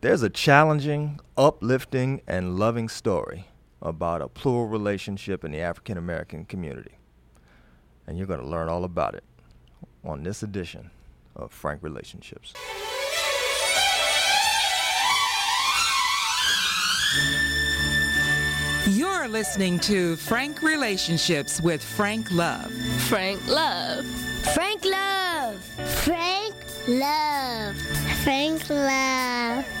There's a challenging, uplifting, and loving story about a plural relationship in the African American community. And you're going to learn all about it on this edition of Frank Relationships. You're listening to Frank Relationships with Frank Love. Frank Love. Frank Love. Frank Love. Frank Love.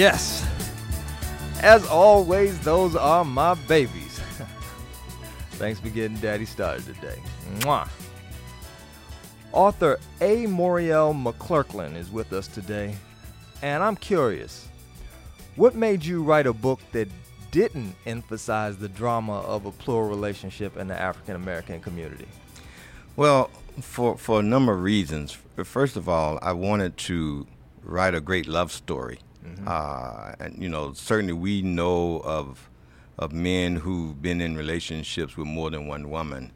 Yes. As always, those are my babies. Thanks for getting Daddy started today. Mwah. Author A. Moriel McClurkin is with us today, and I'm curious what made you write a book that didn't emphasize the drama of a plural relationship in the African American community? Well, for, for a number of reasons. First of all, I wanted to write a great love story. Mm-hmm. Uh, and, you know, certainly we know of, of men who've been in relationships with more than one woman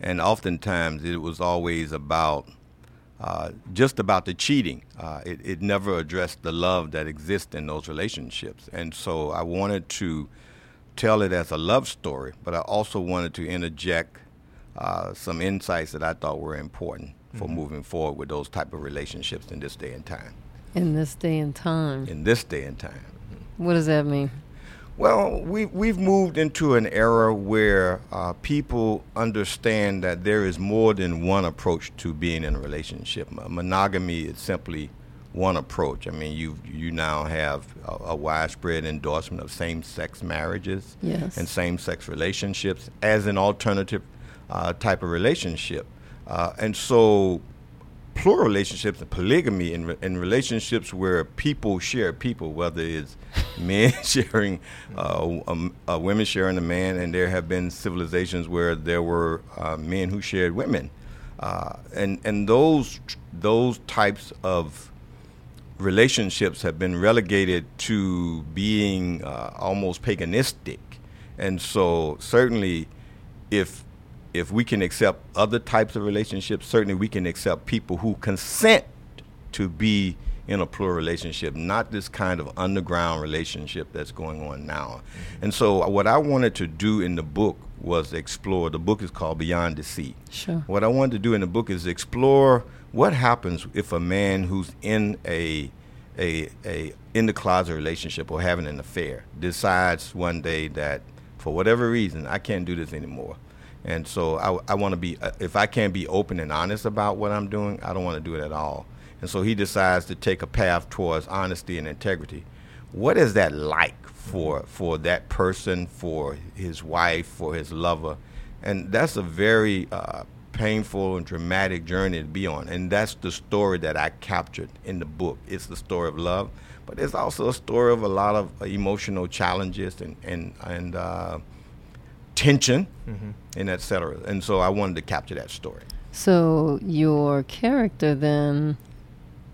and oftentimes it was always about uh, just about the cheating. Uh, it, it, never addressed the love that exists in those relationships. And so I wanted to tell it as a love story, but I also wanted to interject uh, some insights that I thought were important for mm-hmm. moving forward with those type of relationships in this day and time. In this day and time. In this day and time. What does that mean? Well, we, we've moved into an era where uh, people understand that there is more than one approach to being in a relationship. Monogamy is simply one approach. I mean, you you now have a, a widespread endorsement of same-sex marriages yes. and same-sex relationships as an alternative uh, type of relationship. Uh, and so plural relationships and polygamy and, in relationships where people share people, whether it's men sharing, uh, um, uh, women sharing a man, and there have been civilizations where there were uh, men who shared women, uh, and and those those types of relationships have been relegated to being uh, almost paganistic, and so certainly, if if we can accept other types of relationships, certainly we can accept people who consent to be in a plural relationship, not this kind of underground relationship that's going on now. Mm-hmm. And so, uh, what I wanted to do in the book was explore. The book is called Beyond Deceit. Sure. What I wanted to do in the book is explore what happens if a man who's in a a, a in the closet relationship or having an affair decides one day that for whatever reason I can't do this anymore. And so I, I want to be, uh, if I can't be open and honest about what I'm doing, I don't want to do it at all. And so he decides to take a path towards honesty and integrity. What is that like for for that person, for his wife, for his lover? And that's a very uh, painful and dramatic journey to be on. And that's the story that I captured in the book. It's the story of love, but it's also a story of a lot of emotional challenges and and and. Uh, tension, mm-hmm. and etc. And so I wanted to capture that story. So your character then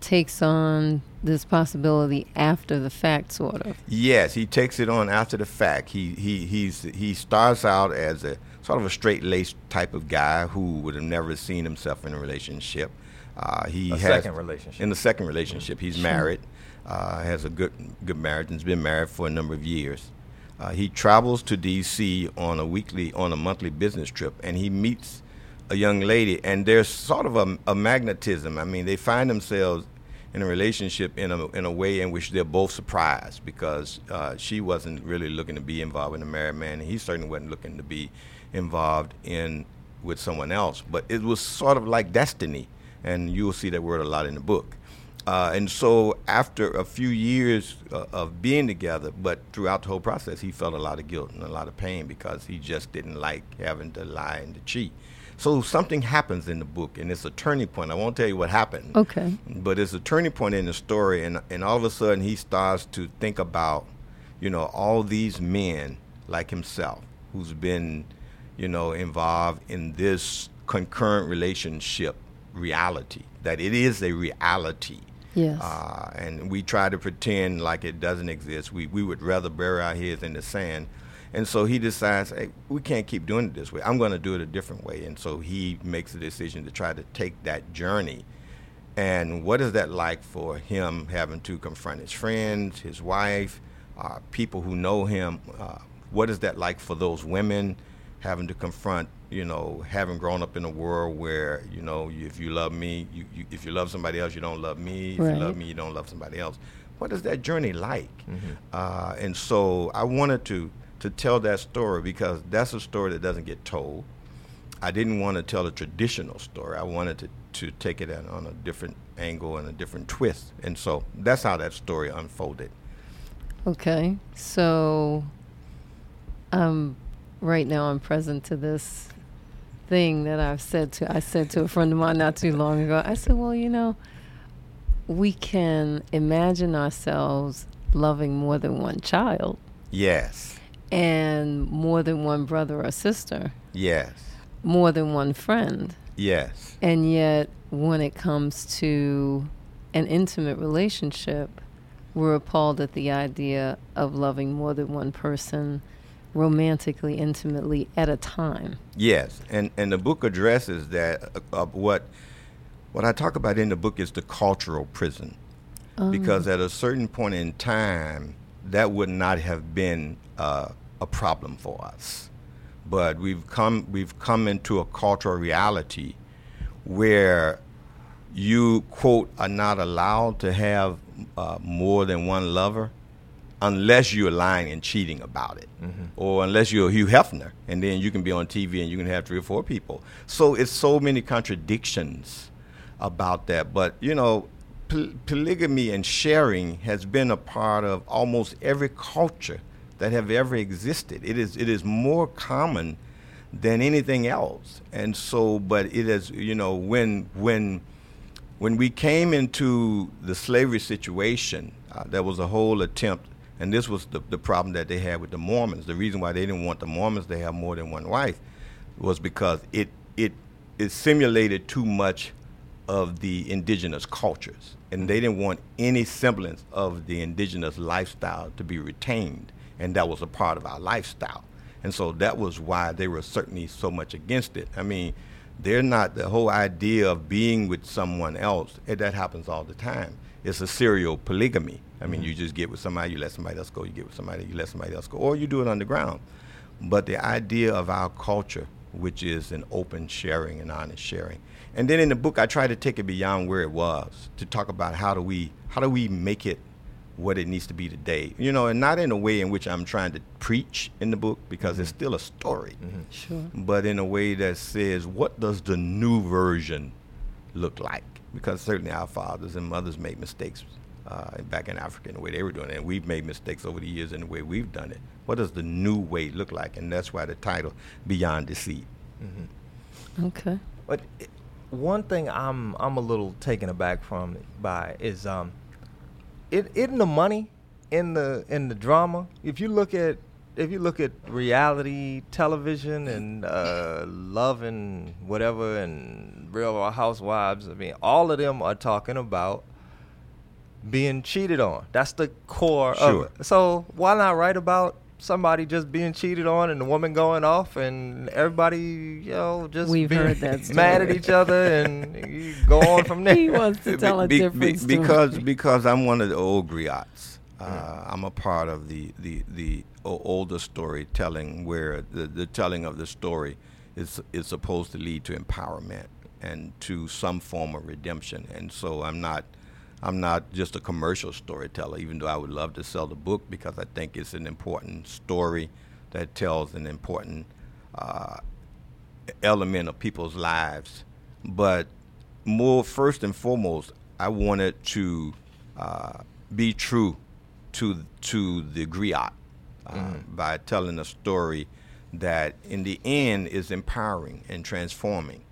takes on this possibility after the fact, sort of. Yes, he takes it on after the fact. He he he's he starts out as a sort of a straight laced type of guy who would have never seen himself in a relationship. Uh, he a has second relationship. In the second relationship, he's sure. married, uh, has a good good marriage, and's been married for a number of years. Uh, he travels to D.C. on a weekly, on a monthly business trip, and he meets a young lady, and there's sort of a, a magnetism. I mean, they find themselves in a relationship in a in a way in which they're both surprised because uh, she wasn't really looking to be involved in a married man, and he certainly wasn't looking to be involved in with someone else. But it was sort of like destiny, and you will see that word a lot in the book. Uh, and so, after a few years uh, of being together, but throughout the whole process, he felt a lot of guilt and a lot of pain because he just didn't like having to lie and to cheat. So something happens in the book, and it's a turning point. I won't tell you what happened. Okay. But it's a turning point in the story, and and all of a sudden he starts to think about, you know, all these men like himself who's been, you know, involved in this concurrent relationship reality. That it is a reality Yes. Uh, and we try to pretend like it doesn't exist. We, we would rather bury our heads in the sand. And so he decides, hey, we can't keep doing it this way. I'm going to do it a different way. And so he makes a decision to try to take that journey. And what is that like for him having to confront his friends, his wife, uh, people who know him? Uh, what is that like for those women having to confront, you know, having grown up in a world where, you know, if you love me, you, you if you love somebody else, you don't love me. If Right. you love me, you don't love somebody else. What is that journey like? Uh, and so I wanted to to tell that story because that's a story that doesn't get told. I didn't want to tell a traditional story. I wanted to, to take it at, on a different angle and a different twist. And so that's how that story unfolded. Okay, so um, right now I'm present to this thing that I've said to I said to a friend of mine not too long ago. I said, well, you know, we can imagine ourselves loving more than one child Yes. and more than one brother or sister, Yes. more than one friend. Yes. And yet, when it comes to an intimate relationship, we're appalled at the idea of loving more than one person romantically, intimately at a time. Yes, and and the book addresses that. Uh, what what I talk about in the book is the cultural prison, because at a certain point in time, that would not have been uh, a problem for us, but we've come we've come into a cultural reality where you quote are not allowed to have uh, more than one lover unless you're lying and cheating about it, or unless you're Hugh Hefner, and then you can be on TV and you can have three or four people. So it's so many contradictions about that. But you know, pol- polygamy and sharing has been a part of almost every culture that have ever existed. It is it is more common than anything else, and so but it is you know when when when we came into the slavery situation, uh, there was a whole attempt, and this was the, the problem that they had with the Mormons. The reason why they didn't want the Mormons to have more than one wife was because it it it simulated too much of the indigenous cultures, and they didn't want any semblance of the indigenous lifestyle to be retained, and that was a part of our lifestyle, and so that was why they were certainly so much against it. I mean they're not the whole idea of being with someone else and that happens all the time. It's a serial polygamy i mean you just get with somebody you let somebody else go you get with somebody you let somebody else go or you do it underground. But the idea of our culture which is an open sharing and honest sharing. And then in the book i try to take it beyond where it was to talk about how do we how do we make it what it needs to be today. You know and not in a way in which i'm trying to preach in the book because it's mm-hmm. still a story. Mm-hmm. Sure. but in a way that says, what does the new version look like? Because certainly our fathers and mothers made mistakes uh, back in Africa in the way they were doing it, and we've made mistakes over the years in the way we've done it. What does the new way look like? And that's why the title, Beyond Deceit. Okay. But it, one thing I'm I'm a little taken aback from by is um, it isn't the money in the in the drama. If you look at if you look at reality television and uh, love and whatever and Real Housewives, I mean, all of them are talking about being cheated on. That's the core Sure. of it. So why not write about somebody just being cheated on and the woman going off and everybody, you know, just We've being heard that mad at each other and you go on from there. He wants to tell a Be- be- different story. because because I'm one of the old griots. Uh, I'm a part of the the the older storytelling where the, the telling of the story is is supposed to lead to empowerment and to some form of redemption. And so I'm not I'm not just a commercial storyteller, even though I would love to sell the book because I think it's an important story that tells an important uh, element of people's lives. But more first and foremost, I wanted to uh, be true to to the griot uh, by telling a story that, in the end, is empowering and transforming.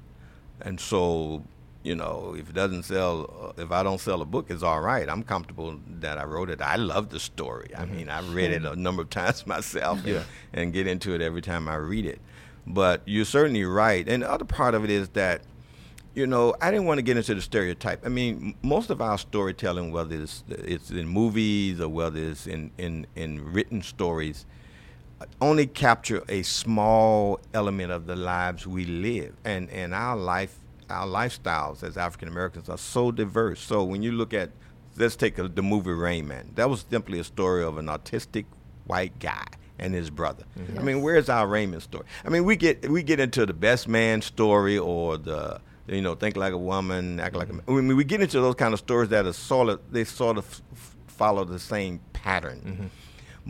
And so, you know, if it doesn't sell, uh, if I don't sell a book, it's all right. I'm comfortable that I wrote it. I love the story. I mean, I've read it a number of times myself and, and get into it every time I read it. But you're certainly right. And the other part of it is that, you know, I didn't want to get into the stereotype. I mean, m- most of our storytelling, whether it's, it's in movies or whether it's in, in, in written stories, only capture a small element of the lives we live, and and our life, our lifestyles as African Americans are so diverse. So when you look at, let's take a, the movie Rain Man. That was simply a story of an autistic white guy and his brother. Mm-hmm. I mean, where's our Raymond story? I mean, we get we get into the best man story or the you know think like a woman, act like a man. I mean, we get into those kind of stories that are sort of they sort of f- follow the same pattern.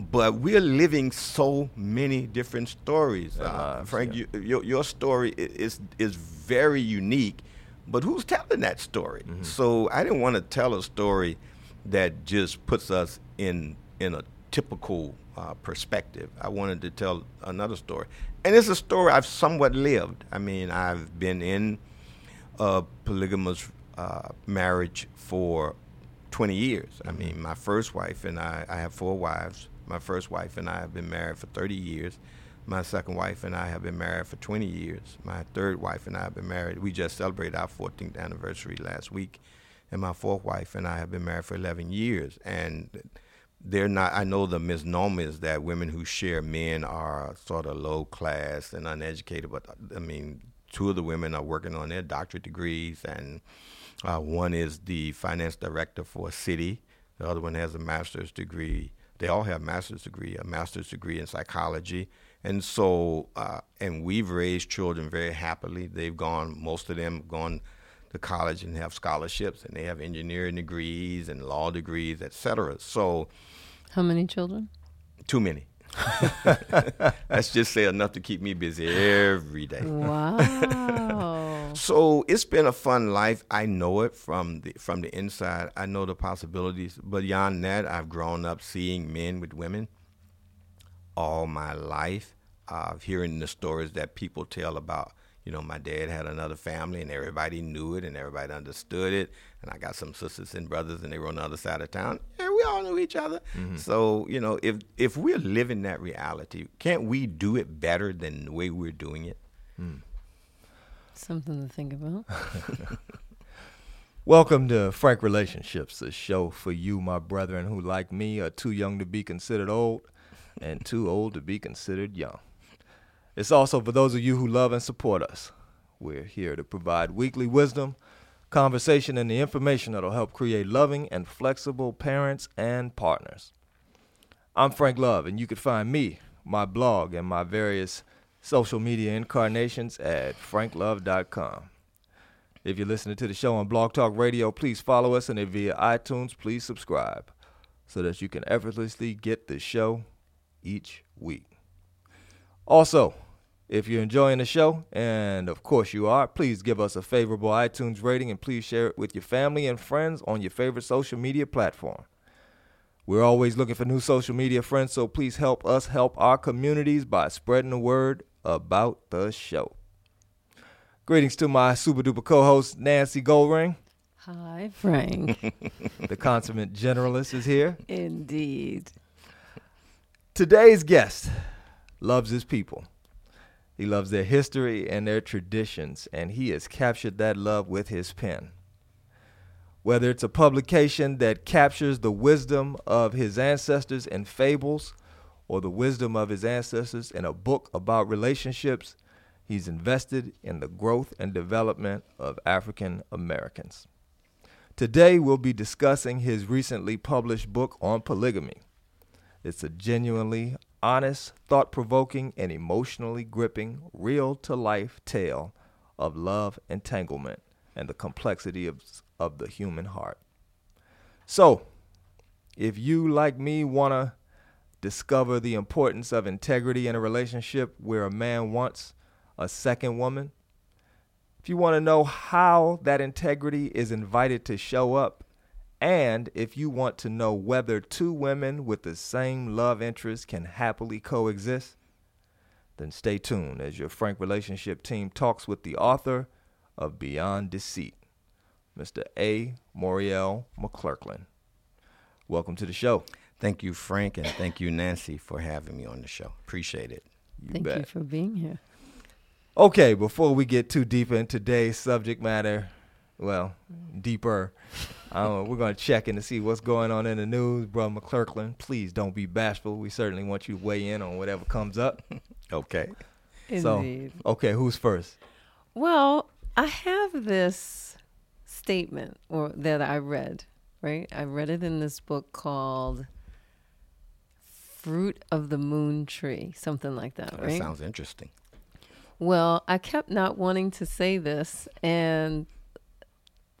But we're living so many different stories. Uh, Frank, yeah. you, your your story is is very unique. But who's telling that story? So I didn't want to tell a story that just puts us in in a typical uh, perspective. I wanted to tell another story, and it's a story I've somewhat lived. I mean, I've been in a polygamous uh, marriage for 20 years. I mean, my first wife and I, I have four wives. My first wife and I have been married for 30 years. My second wife and I have been married for 20 years. My third wife and I have been married. We just celebrated our 14th anniversary last week. And my fourth wife and I have been married for 11 years. And they're not, I know the misnomer is that women who share men are sort of low class and uneducated, but I mean, two of the women are working on their doctorate degrees, and uh, one is the finance director for a city. The other one has a master's degree. They all have master's degree, a master's degree in psychology, and so uh, and we've raised children very happily. They've gone, most of them gone to college and have scholarships, and they have engineering degrees and law degrees, et cetera. So How many children? too many. Let's just say enough to keep me busy every day. Wow. So it's been a fun life. I know it from the from the inside. I know the possibilities. But beyond that, I've grown up seeing men with women all my life. Uh, hearing the stories that people tell about, you know, my dad had another family and everybody knew it and everybody understood it. And I got some sisters and brothers and they were on the other side of town. And we all knew each other. Mm-hmm. So, you know, if if we're living that reality, can't we do it better than the way we're doing it? Mm. Something to think about. Welcome to Frank Relationships, a show for you, my brethren, who, like me, are too young to be considered old and too old to be considered young. It's also for those of you who love and support us. We're here to provide weekly wisdom, conversation, and the information that'll help create loving and flexible parents and partners. I'm Frank Love, and you can find me, my blog, and my various social media incarnations at franklove.com. If you're listening to the show on Blog Talk Radio, please follow us, and if via iTunes, please subscribe so that you can effortlessly get the show each week. Also, if you're enjoying the show, and of course you are, please give us a favorable iTunes rating and please share it with your family and friends on your favorite social media platform. We're always looking for new social media friends, so please help us help our communities by spreading the word about the show. Greetings to my super duper co host, Nancy Goldring. Hi, Frank. The consummate generalist is here. Indeed. Today's guest loves his people. He loves their history and their traditions, and he has captured that love with his pen. Whether it's a publication that captures the wisdom of his ancestors in fables or the wisdom of his ancestors in a book about relationships, he's invested in the growth and development of African Americans. Today, we'll be discussing his recently published book on polygamy. It's a genuinely honest, thought provoking, and emotionally gripping, real to life tale of love entanglement and the complexity of, of the human heart. So, if you, like me, want to discover the importance of integrity in a relationship where a man wants a second woman, if you want to know how that integrity is invited to show up, and if you want to know whether two women with the same love interest can happily coexist, then stay tuned as your Frank Relationship team talks with the author of Beyond Deceit, Mr. A. Moriel McClurklin. Welcome to the show. Thank you, Frank, and thank you, Nancy, for having me on the show. Appreciate it. You Thank you for being here. Okay, before we get too deep into today's subject matter, well, deeper. Uh, we're going to check in to see what's going on in the news. Brother McClurkland, please don't be bashful. We certainly want you to weigh in on whatever comes up. Okay. Indeed. So, okay, who's first? Well, I have this statement or that I read, right? I read it in this book called Fruit of the Moon Tree, something like that, That right? sounds interesting. Well, I kept not wanting to say this and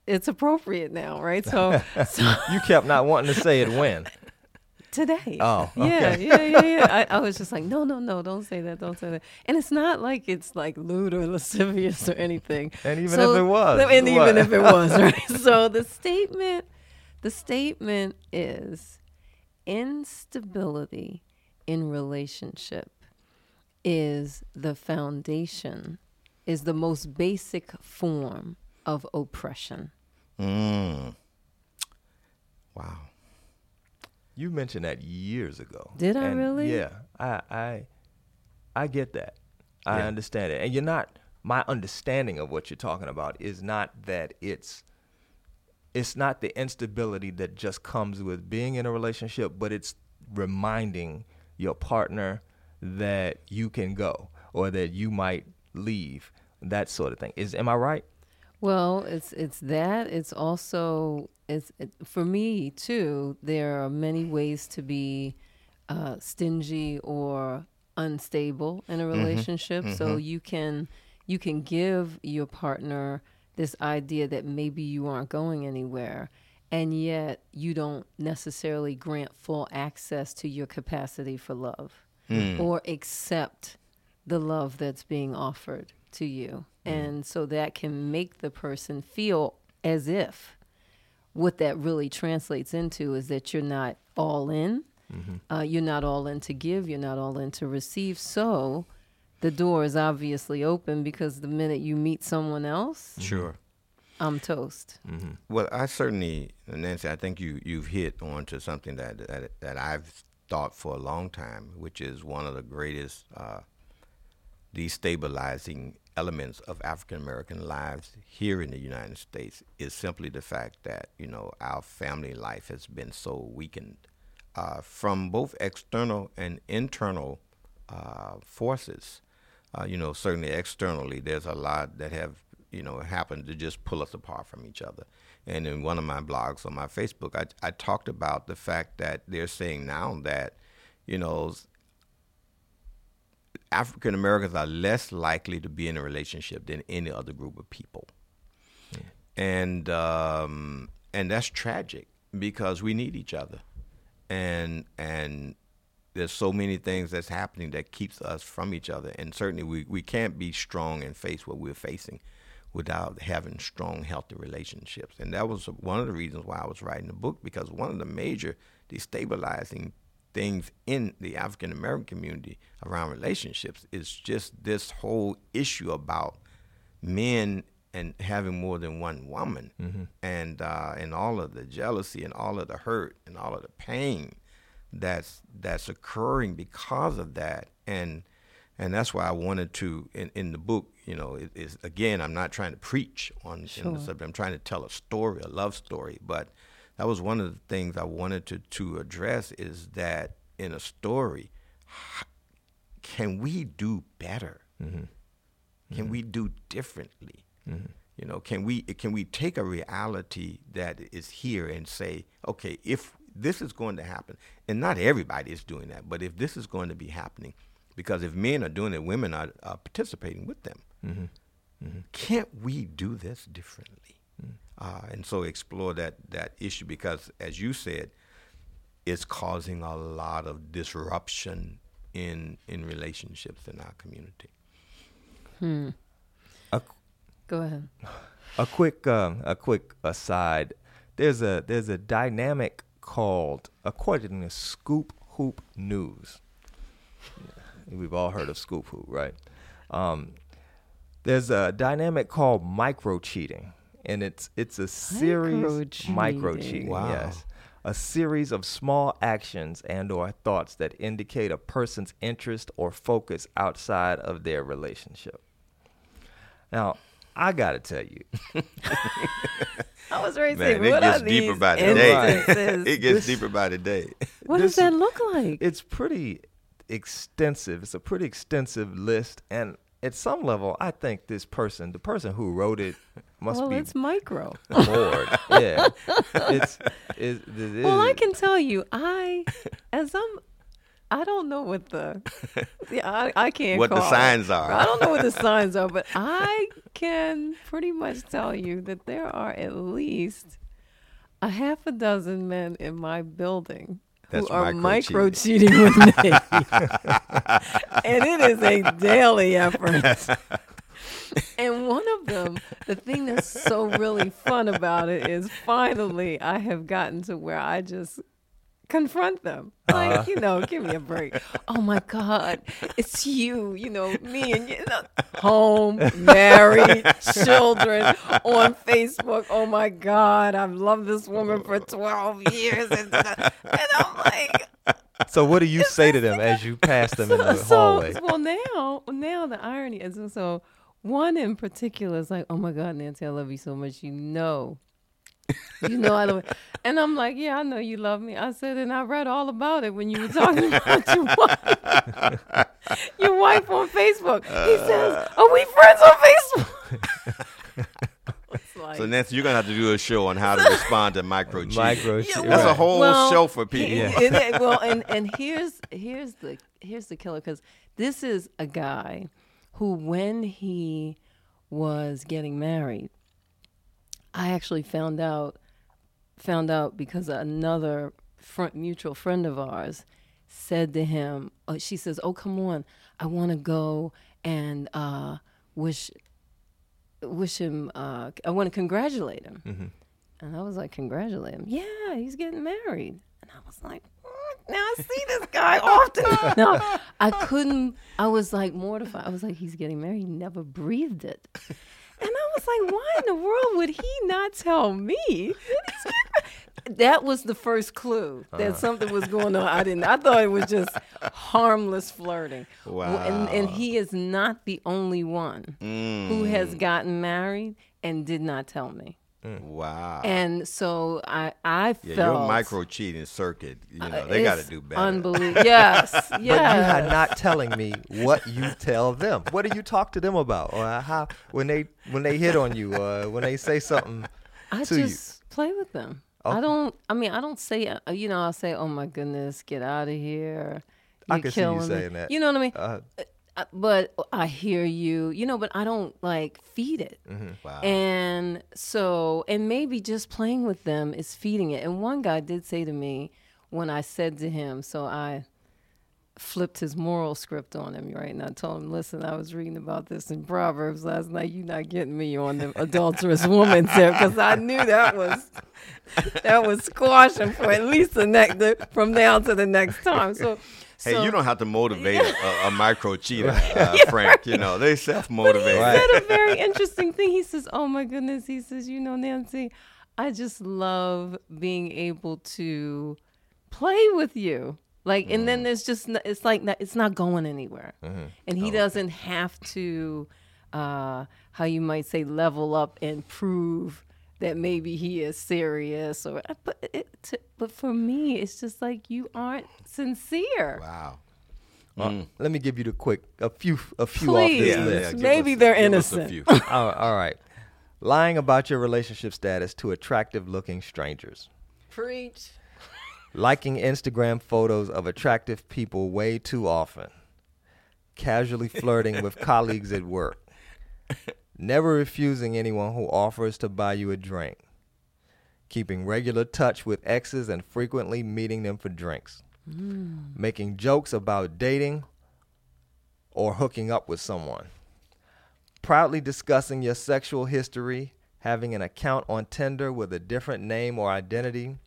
it's appropriate now, right? So, so You kept not wanting to say it when. today. Oh, Yeah, yeah, yeah, yeah. I, I was just like, no, no, no, don't say that, don't say that. And it's not like it's like lewd or lascivious or anything. And even So- if it was, and what? even if it was, right? so the statement, the statement is instability in relationship is the foundation, is the most basic form of oppression. Mm. Wow. You mentioned that years ago. Did I really? Yeah, I I I get that. I Yeah. understand it. And you're not my understanding of what you're talking about is not that it's it's not the instability that just comes with being in a relationship, but it's reminding your partner that you can go or that you might leave, that sort of thing. Is am I right? Well, it's it's that. It's also it's it, for me too. There are many ways to be uh, stingy or unstable in a mm-hmm. relationship. So mm-hmm. you can you can give your partner this idea that maybe you aren't going anywhere, and yet you don't necessarily grant full access to your capacity for love hmm. or accept the love that's being offered to you. And so that can make the person feel as if what that really translates into is that you're not all in. Uh, you're not all in to give, you're not all in to receive. So the door is obviously open because the minute you meet someone else, Sure. I'm toast. Well, I certainly, Nancy, I think you you've hit on to something that that that I've thought for a long time, which is one of the greatest uh, destabilizing elements of African American lives here in the United States is simply the fact that you know our family life has been so weakened uh, from both external and internal uh, forces. Uh, you know, certainly externally, there's a lot that have you know happened to just pull us apart from each other. And in one of my blogs on my Facebook, I, I talked about the fact that they're saying now that you know African Americans are less likely to be in a relationship than any other group of people, and um, and that's tragic because we need each other, and and there's so many things that's happening that keeps us from each other, and certainly we, we can't be strong and face what we're facing without having strong, healthy relationships, and that was one of the reasons why I was writing the book because one of the major destabilizing things in the African American community around relationships is just this whole issue about men and having more than one woman, and uh, and all of the jealousy and all of the hurt and all of the pain that's that's occurring because of that, and and that's why I wanted to in, in the book, you know, it is again I'm not trying to preach on in the subject. I'm trying to tell a story, a love story, but that was one of the things I wanted to to address is that in a story, can we do better? Mm-hmm. Can we mm-hmm. do differently? Mm-hmm. You know, can we can we take a reality that is here and say, okay, if this is going to happen, and not everybody is doing that, but if this is going to be happening, because if men are doing it, women are, are participating with them. Can't we do this differently? Uh, and so explore that that issue because, as you said, it's causing a lot of disruption in in relationships in our community. A, Go ahead. a quick um, a quick aside. There's a there's a dynamic called according to Scoop Hoop News. We've all heard of ScoopWhoop, right? Um, there's a dynamic called micro cheating, and it's it's a series micro Micro-cheating. cheating. Wow. Yes, a series of small actions and or thoughts that indicate a person's interest or focus outside of their relationship. Now, I gotta tell you, I was ready to Man, say, it what gets are deeper these by the day. it gets This- deeper by the day. what does that look like? it's pretty extensive. It's a pretty extensive list, and at some level, I think this person, the person who wrote it, must well, be it's micro. bored. yeah, it's, it's, it Well, I can tell you, I, as I'm, I don't know what the, yeah, I, I can't What the call it. signs are. I don't know what the signs are, but I can pretty much tell you that there are at least a half a dozen men in my building That's who are micro cheating with me, and it is a daily effort. And one of them, the thing that's so really fun about it is finally I have gotten to where I just confront them. Uh-huh. Like, you know, give me a break. Oh my God, it's you, you know, me and you, know, home, married, children on Facebook. Oh my God, I've loved this woman for 12 years. And, uh, and I'm like, So what do you say to them as you pass them in the so, hallway? well, now, now the irony is so. One in particular is like, "Oh my God, Nancy, I love you so much. You know, you know I love." it. And I'm like, "Yeah, I know you love me." I said, and I read all about it when you were talking about your wife, your wife on Facebook. He says, "Are we friends on Facebook?" Like, So Nancy, you're gonna have to do a show on how to respond to micro cheating. Micro. Yeah, cheat- That's a whole Well, show for people. He- and it- well, and and here's here's the here's the killer because this is a guy who, when he was getting married, I actually found out found out because another front mutual friend of ours said to him, oh, she says, "Oh, come on, I want to go and uh, wish wish him. Uh, I want to congratulate him." And I was like, congratulate him. Yeah, he's getting married. And I was like, now I see this guy often. no, I couldn't. I was like mortified. I was like, he's getting married. He never breathed it. And I was like, why in the world would he not tell me? that he's getting married? That was the first clue that uh. something was going on. I didn't. I thought it was just harmless flirting. Well, And, and he is not the only one who has mm. gotten married and did not tell me. Wow. And so I, I yeah, felt your micro cheating circuit. You know, uh, they got to do better. Unbelievable. Yes. yes. But you are not telling me what you tell them. What do you talk to them about, or how when they when they hit on you, or when they say something I to you? just play with them. Okay. I don't. I mean, I don't say. uh, You know, I'll say, "Oh my goodness, get out of here." I You're can see you killing me." saying that. You know what I mean? Uh, Uh, but I hear you. You know, but I don't like feed it. Mm-hmm. Wow. And so, and maybe just playing with them is feeding it. And one guy did say to me when I said to him, so I flipped his moral script on him, right? And I told him, listen, I was reading about this in Proverbs last night. You're not getting me on the adulterous woman tip because I knew that was that was squashing for at least the next the, from now to the next time. So, Hey, so you don't have to motivate a, a micro cheater, uh, Frank. You know, they self But he motivate. said a very interesting thing. He says, "Oh my goodness," he says, "You know, Nancy, I just love being able to play with you." Like, and then there's just it's like it's not going anywhere, and he doesn't have to, uh, how you might say, level up and prove that maybe he is serious or. But it, but for me, it's just like you aren't sincere. Wow. uh, let me give you the quick a few a few Please. off this Yeah, list. give Maybe us- they're give us a innocent. few. all, all right, lying about your relationship status to attractive looking strangers. Preach. liking Instagram photos of attractive people way too often, casually flirting with colleagues at work, never refusing anyone who offers to buy you a drink, keeping regular touch with exes and frequently meeting them for drinks, mm. making jokes about dating or hooking up with someone, proudly discussing your sexual history, having an account on Tinder with a different name or identity,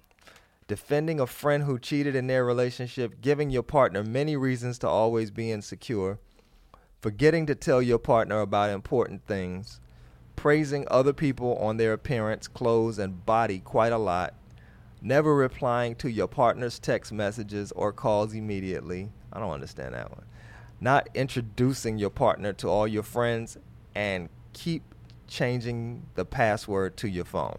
defending a friend who cheated in their relationship, giving your partner many reasons to always be insecure, forgetting to tell your partner about important things, praising other people on their appearance, clothes, and body quite a lot, never replying to your partner's text messages or calls immediately. I don't understand that one. Not introducing your partner to all your friends and keep changing the password to your phone.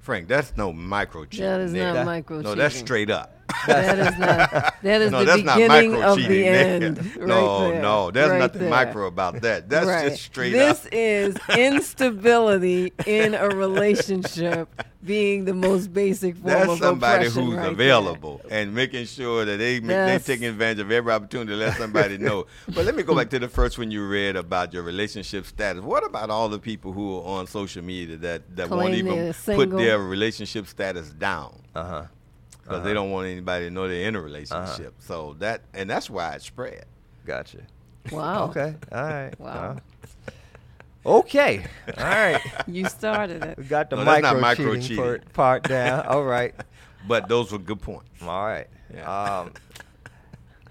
Frank, that's no micro cheating. That is there. not micro No, that's straight up. That is not. That is no, the that's beginning micro of the end. Right no, there. no, there's Right nothing there. micro about that. That's right. just straight this up. This is instability in a relationship being the most basic form That's of somebody oppression who's right there. available and making sure that they make, they That's- taking advantage of every opportunity to let somebody know. But let me go back to the first one you read about your relationship status. What about all the people who are on social media that, that won't even put their relationship status down? Uh huh. Because they don't want anybody to know they're in a relationship. So that and that's why it spread. Gotcha. Wow. Okay. All right. Wow. Uh, okay. All right. You started it. We got the No, that's not micro, micro cheating, cheating. Part, part down. All right. But those were good points. All right. Yeah. Um,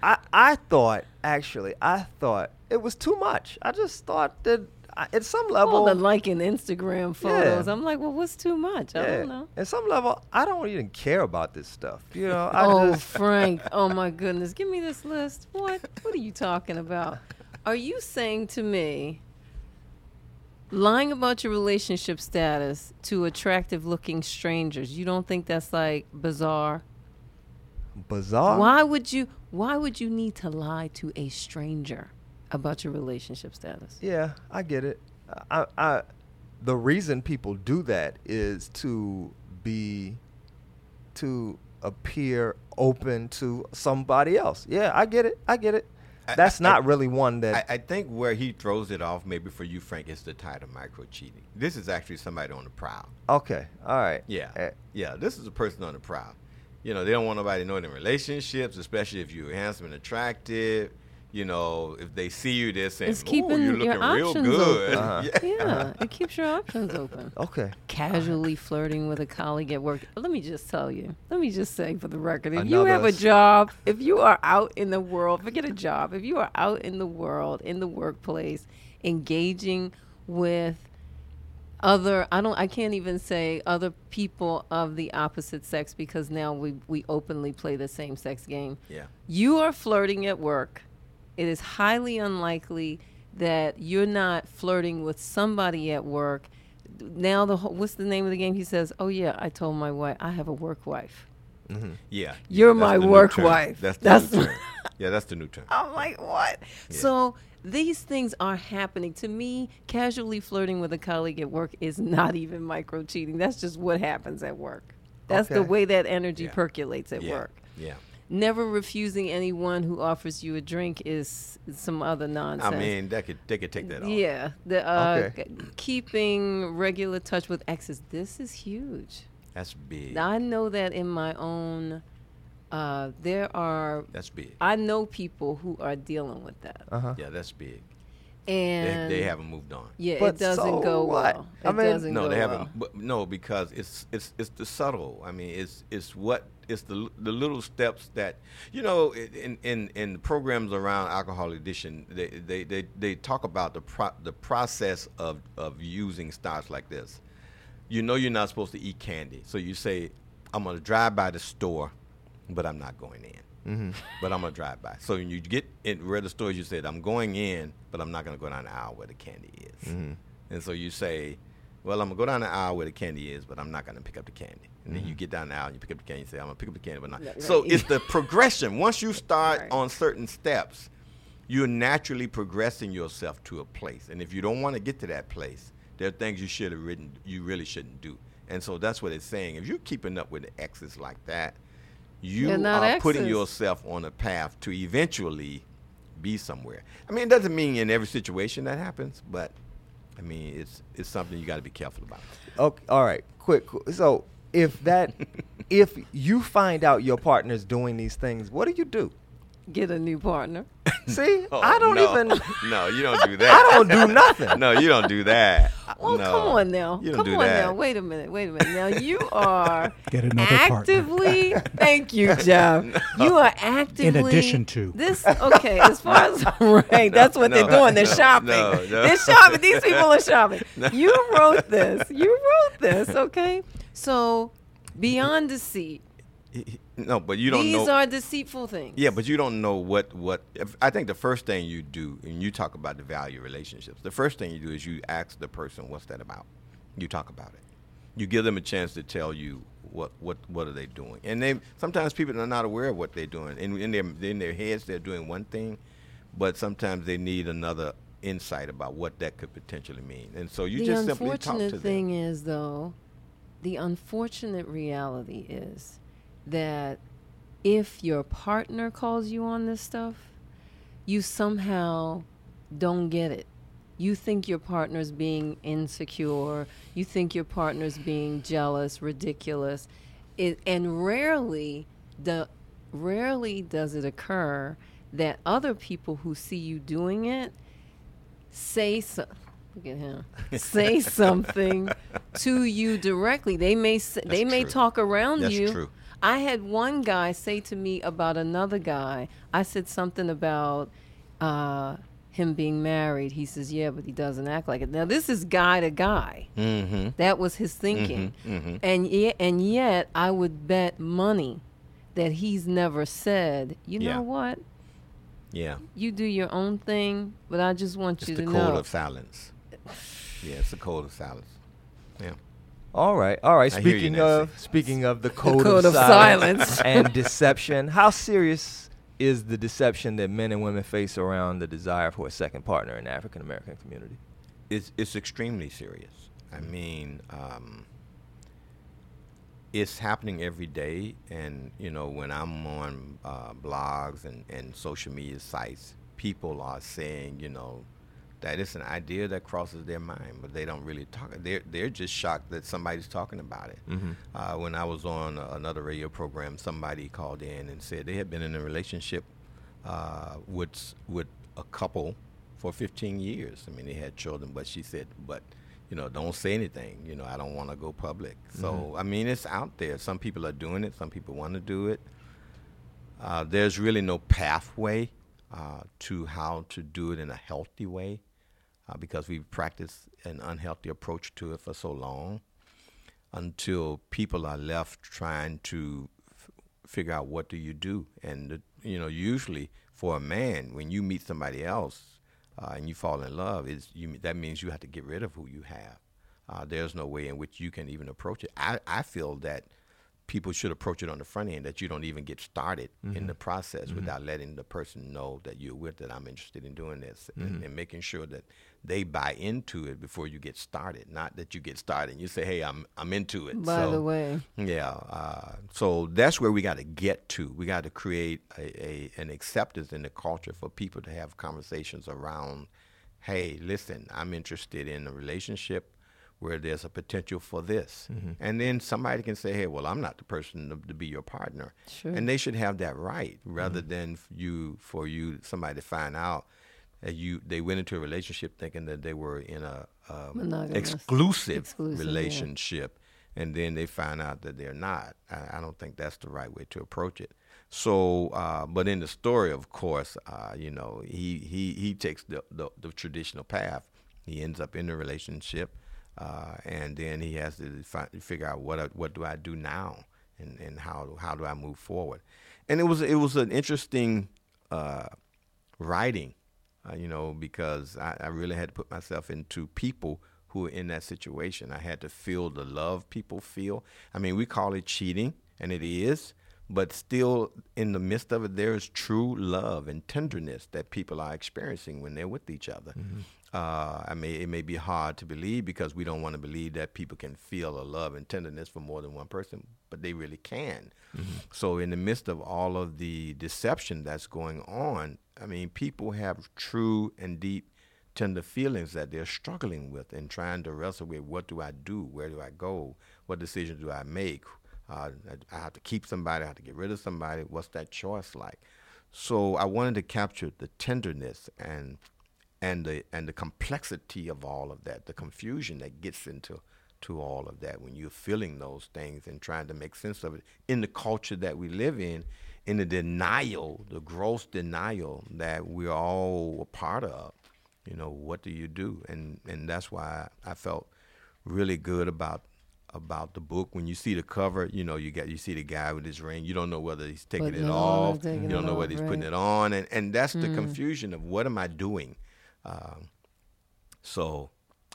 I I thought actually I thought it was too much. I just thought that I, at some level, All the liking Instagram photos. Yeah. I'm like, well, what's too much? I yeah, don't know. at some level, I don't even care about this stuff. You know, I oh, Frank. Oh my goodness. Give me this list. What? What are you talking about? Are you saying to me lying about your relationship status to attractive looking strangers, you don't think that's like bizarre? bizarre. Why would you why would you need to lie to a stranger about your relationship status? Yeah, I get it. I, I, the reason people do that is to be, to appear open to somebody else. Yeah, I get it. I get it. That's I- not I- really one that. I, I think where he throws it off, maybe for you, Frank, is the title micro cheating. This is actually somebody on the prowl. okay, all right. Yeah, Eh, yeah. This is a person on the prowl. You know, they don't want nobody knowing in relationships, especially if you're handsome and attractive. You know, if they see you, they're saying, It's keeping you're your looking real good." open. Uh-huh. Yeah, it keeps your options open. okay. Casually flirting with a colleague at work. Let me just tell you. Let me just say for the record, if you have a job, if you are out in the world, forget a job. If you are out in the world, in the workplace, engaging with other I don't I can't even say other people of the opposite sex because now we we openly play the same sex game. Yeah. You are flirting at work. It is highly unlikely that you're not flirting with somebody at work. Now the whole, what's the name of the game? He says, "Oh yeah, I told my wife I have a work wife." Mm-hmm. Yeah, You're that's my work wife. That's the That's- new term. Yeah, that's the new term. I'm like, what? So these things are happening. To me, casually flirting with a colleague at work is not even micro cheating. That's just what happens at work. That's the way that energy Yeah. percolates at yeah. work. Yeah. Never refusing anyone who offers you a drink is some other nonsense. I mean, that could they could take that off. yeah, the uh, Okay. keeping regular touch with exes. This is huge. That's big. I know that in my own. Uh, there are. That's big. I know people who are dealing with that, Uh-huh. Yeah, that's big. They, and they haven't moved on. Yeah, But it doesn't so go what? well. I It mean- doesn't No, go they haven't. well. But no, because it's it's it's the subtle. I mean, it's it's what it's the the little steps that you know in in in programs around alcohol addiction. They they they, they talk about the pro, the process of of using styles like this. You know, you're not supposed to eat candy, so you say, "I'm gonna drive by the store, but I'm not going in." Mm-hmm. But I'm gonna drive by. So when you get in where the stores, you said, "I'm going in, but I'm not gonna go down the aisle where the candy is." Mm-hmm. And so you say, well, I'm gonna go down the aisle where the candy is, but I'm not gonna pick up the candy. And then you mm-hmm. get down the aisle and you pick up the candy. You say, I'm gonna pick up the candy, but not. Yeah, So it's the progression. Once you start Right. on certain steps, you're naturally progressing yourself to a place. And if you don't want to get to that place, there are things you should have written. You really shouldn't do. And so that's what it's saying. If you're keeping up with the exes like that, you They're not putting yourself on a path to eventually be somewhere. I mean, it doesn't mean in every situation that happens, but I mean, it's it's something you got to be careful about. Okay, all right, quick. So if that, if you find out your partner's doing these things, what do you do? Get a new partner. See, Oh, I don't no. even. no, you don't do that. I don't do nothing. No, you don't do that. Well, no. come on now. You don't come do on that. now. Wait a minute. Wait a minute. Now you are Get another partner. actively. thank you, Jeff. You are actively. In addition to. this. Okay, as far as right, that's what no, they're doing. They're no, shopping. no, no. They're shopping. These people are shopping. You wrote this. You wrote this. Okay. So beyond deceit, he- he- no, but you don't These know. are deceitful things. Yeah, but you don't know what what. If, I think the first thing you do, and you talk about the value relationships. The first thing you do is you ask the person, "What's that about?" You talk about it. You give them a chance to tell you what what what are they doing, and they sometimes people are not aware of what they're doing. In in their in their heads, they're doing one thing, but sometimes they need another insight about what that could potentially mean. And so you the just simply talk to unfortunate them. thing is, though, the unfortunate reality is that if your partner calls you on this stuff, you somehow don't get it. You think your partner's being insecure. You think your partner's being jealous, ridiculous, it, and rarely the rarely does it occur that other people who see you doing it say so, look at him say something to you directly they may say, they may true. talk around That's you true. I had one guy say to me about another guy i said something about uh, him being married he says yeah but he doesn't act like it now this is guy to guy Mm-hmm. that was his thinking and yet, and yet i would bet money that he's never said you Yeah. know what Yeah, you do your own thing, but I just want it's you to know. It's the code of silence. Yeah, it's the code of silence. Yeah. All right, all right. I hear you, Speaking Nancy. of speaking of the code, code of, of silence, silence. and deception, how serious is the deception that men and women face around the desire for a second partner in the African American community? it's it's extremely serious. I mean, um, it's happening every day, and you know, when I'm on uh, blogs and, and social media sites, people are saying, you know, that it's an idea that crosses their mind, but they don't really talk. They're they're just shocked that somebody's talking about it. Uh, when I was on uh, another radio program, somebody called in and said they had been in a relationship uh, with with a couple for 15 years. I mean, they had children, but she said, but you know, don't say anything. You know, I don't want to go public. So I mean, it's out there. Some people are doing it. Some people want to do it. Uh, there's really no pathway uh, to how to do it in a healthy way uh, because we've practiced an unhealthy approach to it for so long until people are left trying to f- figure out what do you do. And the, you know usually for a man when you meet somebody else uh, and you fall in love is you that means you have to get rid of who you have. Uh, there's no way in which you can even approach it. I, I feel that people should approach it on the front end that you don't even get started in the process without letting the person know that you're with that I'm interested in doing this and, and making sure that they buy into it before you get started not that you get started and you say hey I'm I'm into it By So- the way, yeah, uh, so that's where we got to get to. We got to create a, a an acceptance in the culture for people to have conversations around. Hey, listen, I'm interested in a relationship where there's a potential for this, and then somebody can say, "Hey, well, I'm not the person to, to be your partner," Sure. and they should have that right, rather than you for you somebody to find out that you they went into a relationship thinking that they were in a um, exclusive, Exclusive, yeah. relationship and then they find out that they're not. I, I don't think that's the right way to approach it. So, uh, but in the story, of course, uh, you know, he he he takes the, the the traditional path. He ends up in a relationship, uh, and then he has to fi- figure out what I, what do I do now, and and how how do I move forward. And it was it was an interesting uh, writing, uh, you know, because I, I really had to put myself into people who are in that situation. I had to feel the love people feel. I mean, we call it cheating, and it is, but still, in the midst of it, there is true love and tenderness that people are experiencing when they're with each other. Uh, I mean, it may be hard to believe because we don't want to believe that people can feel a love and tenderness for more than one person, but they really can. So, in the midst of all of the deception that's going on, I mean, people have true and deep tender feelings that they're struggling with and trying to wrestle with what do I do? Where do I go? What decisions do I make? Uh, I have to keep somebody, I have to get rid of somebody. What's that choice like? So I wanted to capture the tenderness and and the and the complexity of all of that, the confusion that gets into to all of that when you're feeling those things and trying to make sense of it in the culture that we live in, in the denial, the gross denial that we're all a part of. You know, what do you do? And and that's why I felt really good about about the book. When you see the cover, you know you got you see the guy with his ring. You don't know whether he's taking Putting it off. taking You don't know off, whether he's putting it on, and and that's the confusion of what am I doing. Um, so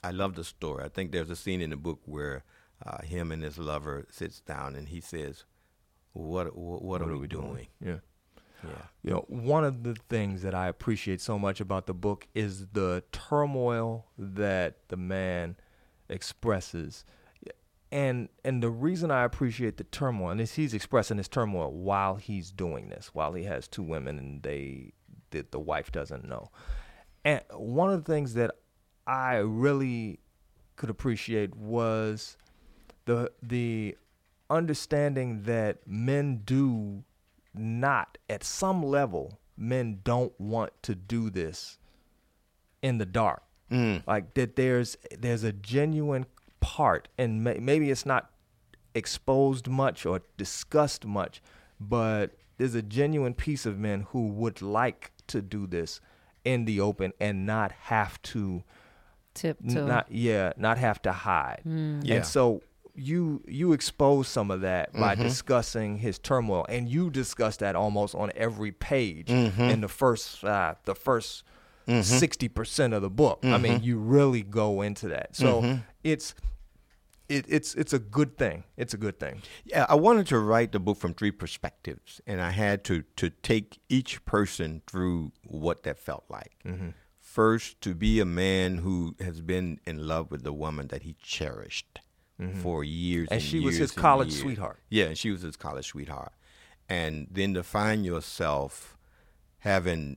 I love the story. I think there's a scene in the book where uh, him and his lover sits down and he says, "What what, what, are, we doing?" Yeah. Yeah. You know, one of the things that I appreciate so much about the book is the turmoil that the man expresses. And and the reason I appreciate the turmoil is he's expressing his turmoil while he's doing this, while he has two women and they that the wife doesn't know. And one of the things that I really could appreciate was the the understanding that men do not at some level men don't want to do this in the dark. Mm. Like that there's there's a genuine part and may, maybe it's not exposed much or discussed much but there's a genuine piece of men who would like to do this in the open and not have to Tiptoe. N- not yeah, not have to hide. Hmm. Yeah. And so you you expose some of that by mm-hmm. discussing his turmoil, and you discuss that almost on every page mm-hmm. in the first uh, the 1st mm-hmm. 60 percent of the book. I mean, you really go into that. So it's it, it's it's a good thing. It's a good thing. Yeah, I wanted to write the book from three perspectives, and I had to to take each person through what that felt like. Mm-hmm. First, to be a man who has been in love with the woman that he cherished for years, Mm-hmm. And and, she was his college years. sweetheart. Yeah, and she was his college sweetheart, and then to find yourself having,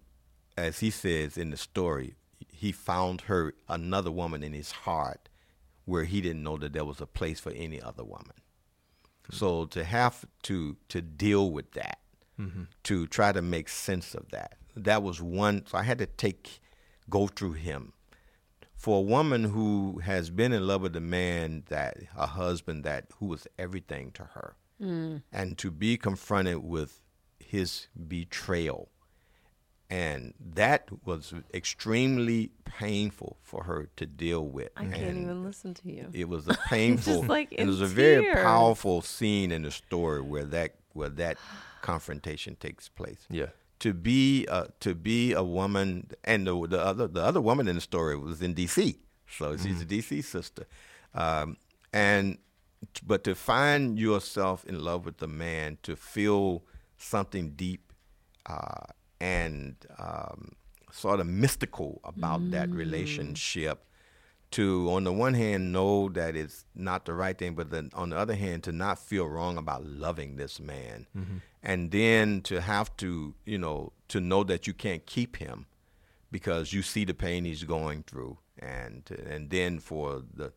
as he says in the story, he found her another woman in his heart, where he didn't know that there was a place for any other woman. So to have to to deal with that, to try to make sense of that, that was one. So I had to take go through him. For a woman who has been in love with a man that a husband that who was everything to her, mm. and to be confronted with his betrayal, and that was extremely painful for her to deal with. I can't even listen to you. it was a painful like it was a very powerful scene in the story where that where that confrontation takes place Yeah. To be a, to be a woman and the, the other the other woman in the story was in DC so she's a DC sister. Um, and but to find yourself in love with the man to feel something deep uh, and um, sort of mystical about that relationship to on the one hand know that it's not the right thing but then on the other hand to not feel wrong about loving this man. Mm-hmm. And then to have to you know to know that you can't keep him because you see the pain he's going through. And and then for the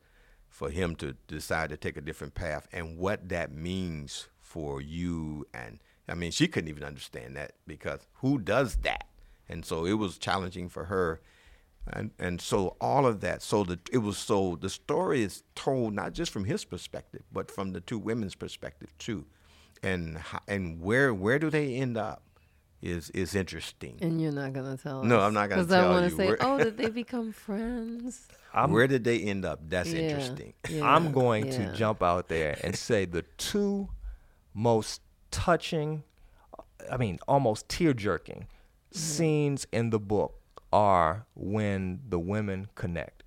for him to decide to take a different path and what that means for you and I mean she couldn't even understand that because who does that? And so it was challenging for her and and so all of that so the it was so the story is told not just from his perspective but from the two women's perspective too. And and where where do they end up is is interesting. And you're not gonna tell No, us. I'm not gonna Because I want to say, We're- oh, did they become friends? I'm where did they end up? That's Yeah, interesting. yeah, I'm going to jump out there and say the two most touching, I mean, almost tear jerking mm-hmm. scenes in the book are when the women connect.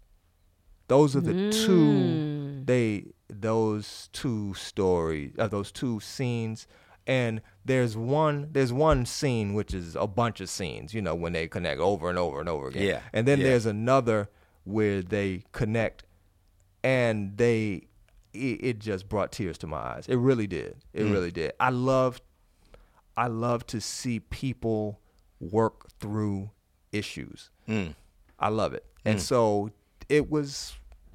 Those are the two they those two stories, uh, those two scenes and there's one there's one scene which is a bunch of scenes, you know, when they connect over and over and over again. Yeah, And then yeah. there's another where they connect and they it, it just brought tears to my eyes. It really did. It really did. I love I love to see people work through issues. Mm. I love it. And mm. so it was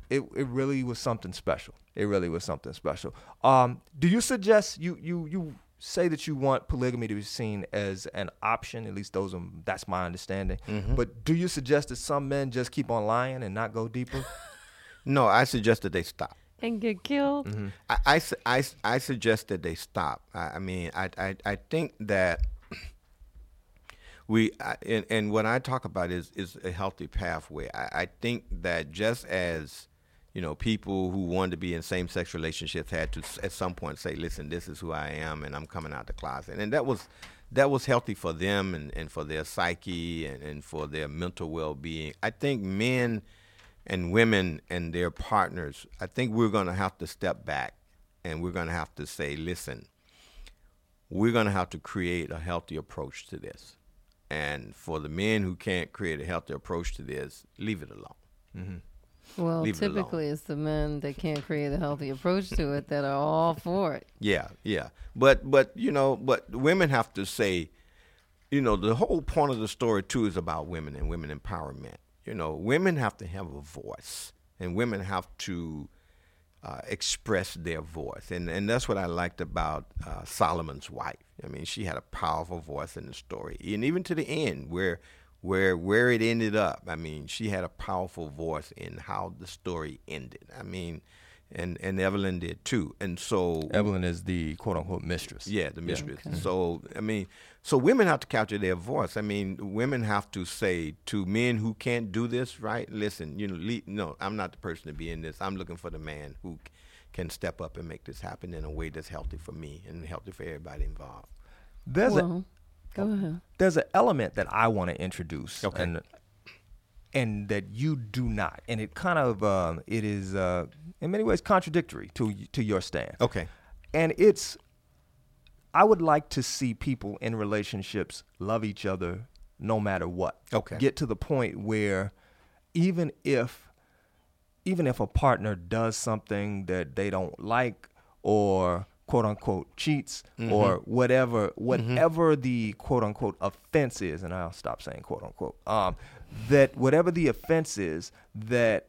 it it really was something special. It really was something special. Um do you suggest you you you say that you want polygamy to be seen as an option, at least those are that's my understanding. Mm-hmm. But do you suggest that some men just keep on lying and not go deeper? no i suggest that they stop And get killed. Mm-hmm. I, I, I, I suggest that they stop. I, I mean, I, I, I think that we, and, and what I talk about is, is a healthy pathway. I, I think that just as you know, people who wanted to be in same-sex relationships had to at some point say, "Listen, this is who I am, and I'm coming out the closet," and that was that was healthy for them and, and for their psyche and, and for their mental well-being. I think men and women and their partners, I think we're going to have to step back and we're going to have to say, "Listen, we're going to have to create a healthy approach to this." And for the men who can't create a healthy approach to this, leave it alone. Well, Leave it typically it's the men that can't create a healthy approach to it that are all for it. Yeah, yeah. But but you know, but women have to say, you know, the whole point of the story too is about women and women empowerment. You know, women have to have a voice, and women have to uh, express their voice, and and that's what I liked about uh, Solomon's wife. I mean, she had a powerful voice in the story, and even to the end where. Where where it ended up, I mean, she had a powerful voice in how the story ended. I mean, and and Evelyn did too. And so Evelyn is the quote unquote mistress. yeah, the mistress. So I mean, so women have to capture their voice. I mean, women have to say to men who can't do this, right? Listen, you know, le- no, I'm not the person to be in this. I'm looking for the man who c- can step up and make this happen in a way that's healthy for me and healthy for everybody involved. There's a well, go ahead. there's an element that I want to introduce, Okay. and and that you do not, and it kind of um, it is uh, in many ways contradictory to to your stand. Okay. and it's I would like to see people in relationships love each other no matter what. Okay. Get to the point where even if even if a partner does something that they don't like or quote unquote cheats or whatever whatever the quote unquote offense is and I'll stop saying quote unquote um that whatever the offense is that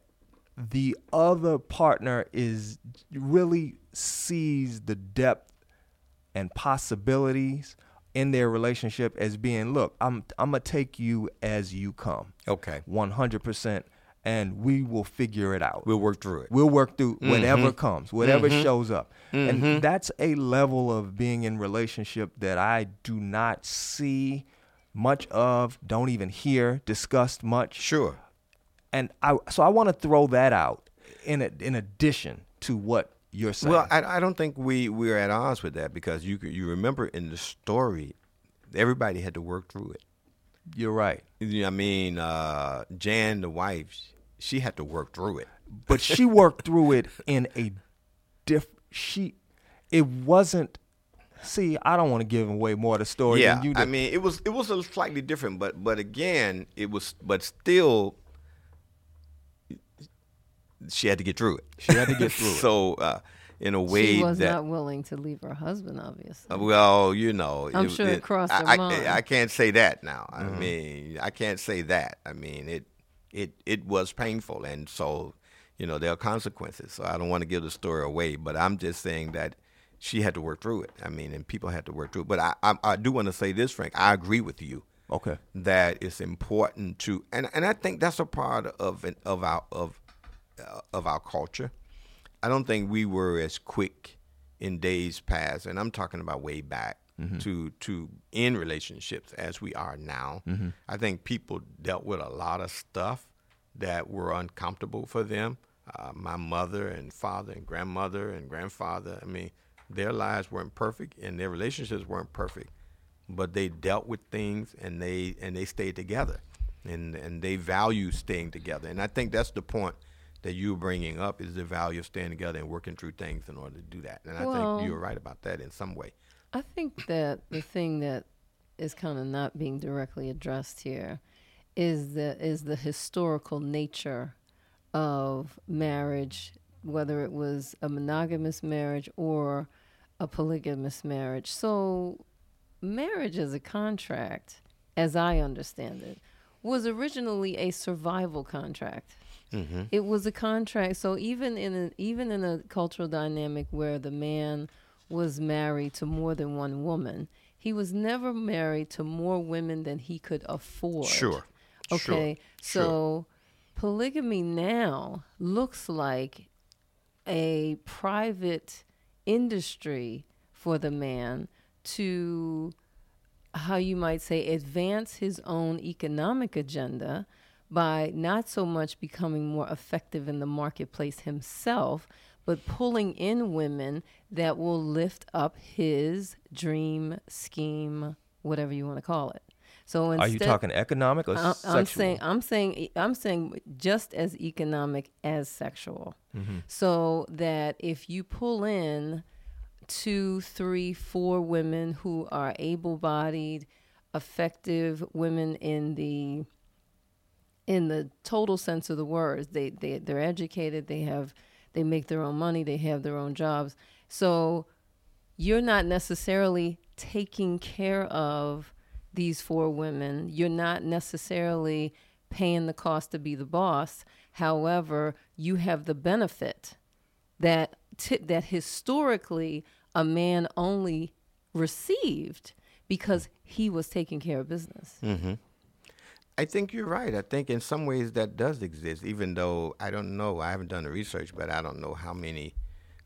the other partner is really sees the depth and possibilities in their relationship as being look i'm i'm gonna take you as you come. Okay. 100% and we will figure it out We'll work through it. we'll work through whatever comes whatever Mm-hmm. shows up and that's a level of being in relationship that i do not see much of don't even hear discussed much Sure. and I so I want to throw that out in a, in addition to what you're saying. Well, I, I don't think we we're at odds with that because you you remember in the story, everybody had to work through it. You're right, I mean, uh, Jan, the wife, she had to work through it. but she worked through it in a diff. She, it wasn't. See, I don't want to give away more of the story yeah, than you I mean, it was it was a slightly different, but but again, it was, but still, she had to get through it. She had to get through it. so, uh, in a way She was that. not willing to leave her husband, obviously. Uh, Well, you know, I'm sure it crossed I, her mind. I, can't say that now. I mean, I can't say that. I mean, it it it was painful, and so you know there are consequences. So I don't want to give the story away, but I'm just saying that she had to work through it. I mean, and people had to work through it. But I I, I do want to say this, Frank. I agree with you okay, that it's important to, and and I think that's a part of an, of our of uh, of our culture. I don't think we were as quick in days past, and I'm talking about way back to to end relationships as we are now. I think people dealt with a lot of stuff that were uncomfortable for them. Uh, my mother and father and grandmother and grandfather. I mean, their lives weren't perfect and their relationships weren't perfect, but they dealt with things and they and they stayed together, and and they value staying together. And I think that's the point that you're bringing up is the value of staying together and working through things in order to do that. And I think you're right about that in some way. I think that the thing that is kind of not being directly addressed here is the is the historical nature of marriage, whether it was a monogamous marriage or a polygamous marriage. So, marriage as a contract, as I understand it, was originally a survival contract. Mm-hmm. It was a contract. So even in a, even in a cultural dynamic where the man was married to more than one woman, he was never married to more women than he could afford. Sure. Sure. Okay. Sure. So polygamy now looks like a private industry for the man to how you might say advance his own economic agenda by not so much becoming more effective in the marketplace himself, but pulling in women that will lift up his dream scheme, whatever you want to call it. So Are you talking economic or I- sexual? I'm saying I'm saying I'm saying just as economic as sexual. Mm-hmm. So that if you pull in two, three, four women who are able-bodied, effective women in the in the total sense of the words, they they they're educated, they have they make their own money, they have their own jobs. So you're not necessarily taking care of these four women. You're not necessarily paying the cost to be the boss. However, you have the benefit that ti that historically a man only received because he was taking care of business. Mm-hmm. I think you're right. I think in some ways that does exist, even though I don't know. I haven't done the research, but I don't know how many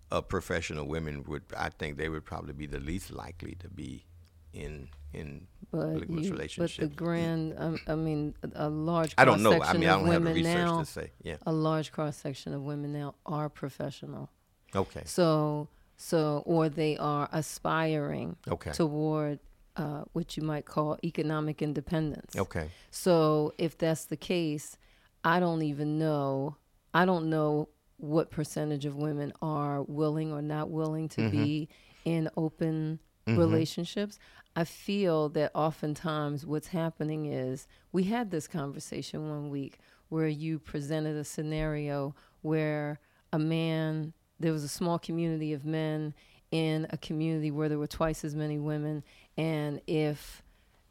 uh, professional women would. I think they would probably be the least likely to be in in But, you, but the relationships. grand, um, I mean, a, large I don't know. I mean, I don't have the research now, to say. Yeah. a large cross section of women now are professional. Okay. So, so or they are aspiring Okay. toward uh, what you might call economic independence. Okay. So, if that's the case, I don't even know. I don't know what percentage of women are willing or not willing to be in open relationships. I feel that oftentimes what's happening is we had this conversation one week where you presented a scenario where a man, there was a small community of men in a community where there were twice as many women, and if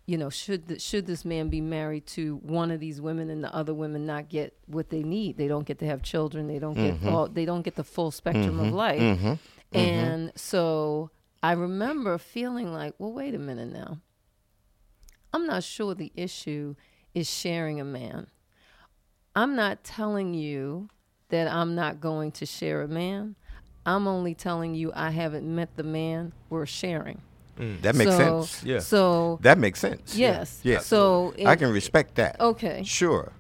you know, should should this man be married to one of these women and the other women not get what they need? They don't get to have children. They don't get mm-hmm. all. They don't get the full spectrum of mm-hmm. life. Mm-hmm. And so I remember feeling like, well, wait a minute now. I'm not sure the issue is sharing a man. I'm not telling you that I'm not going to share a man. I'm only telling you I haven't met the man we're sharing. That makes so, sense. Yeah. So That makes sense. Yes. Yeah. So I can respect that. Okay. Sure.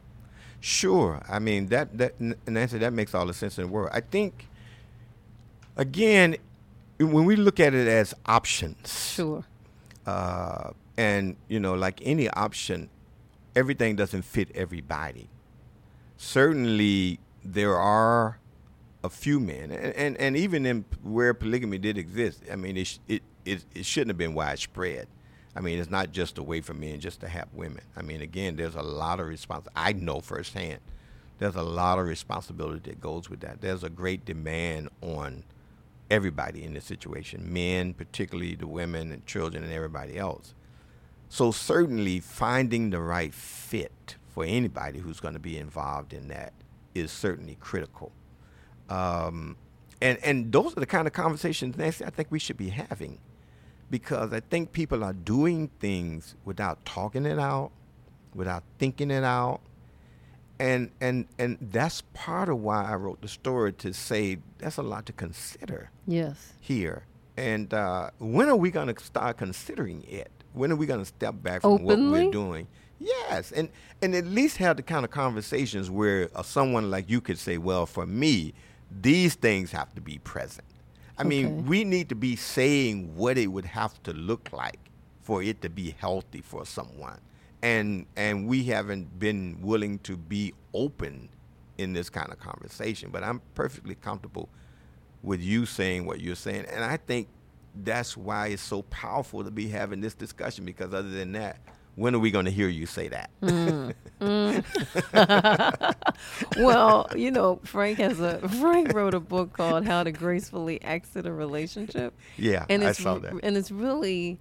Sure. I mean that that Nancy that makes all the sense in the world. I think again when we look at it as options sure. uh, and you know like any option everything doesn't fit everybody certainly there are a few men. And, and, and even in where polygamy did exist i mean it, it, it, it shouldn't have been widespread. I mean it's not just a way for men just to have women. I mean again there's a lot of response i know firsthand there's a lot of responsibility that goes with that. There's a great demand on everybody in this situation men particularly the women and children and everybody else. So certainly finding the right fit for anybody who's going to be involved in that is certainly critical. Um, and and those are the kind of conversations Nancy, I think we should be having, because I think people are doing things without talking it out, without thinking it out, and and and that's part of why I wrote the story to say that's a lot to consider Yes. here. And uh, when are we going to start considering it? When are we going to step back from what we're doing? Yes, and and at least have the kind of conversations where uh, someone like you could say, "Well, for me, these things have to be present." I Okay. mean, we need to be saying what it would have to look like for it to be healthy for someone, and and we haven't been willing to be open in this kind of conversation. But I'm perfectly comfortable with you saying what you're saying. And I think that's why it's so powerful to be having this discussion because other than that, when are we going to hear you say that? Mm. Mm. well, you know, Frank has a Frank wrote a book called How to Gracefully Exit a Relationship. Yeah, and I it's saw that. and it's really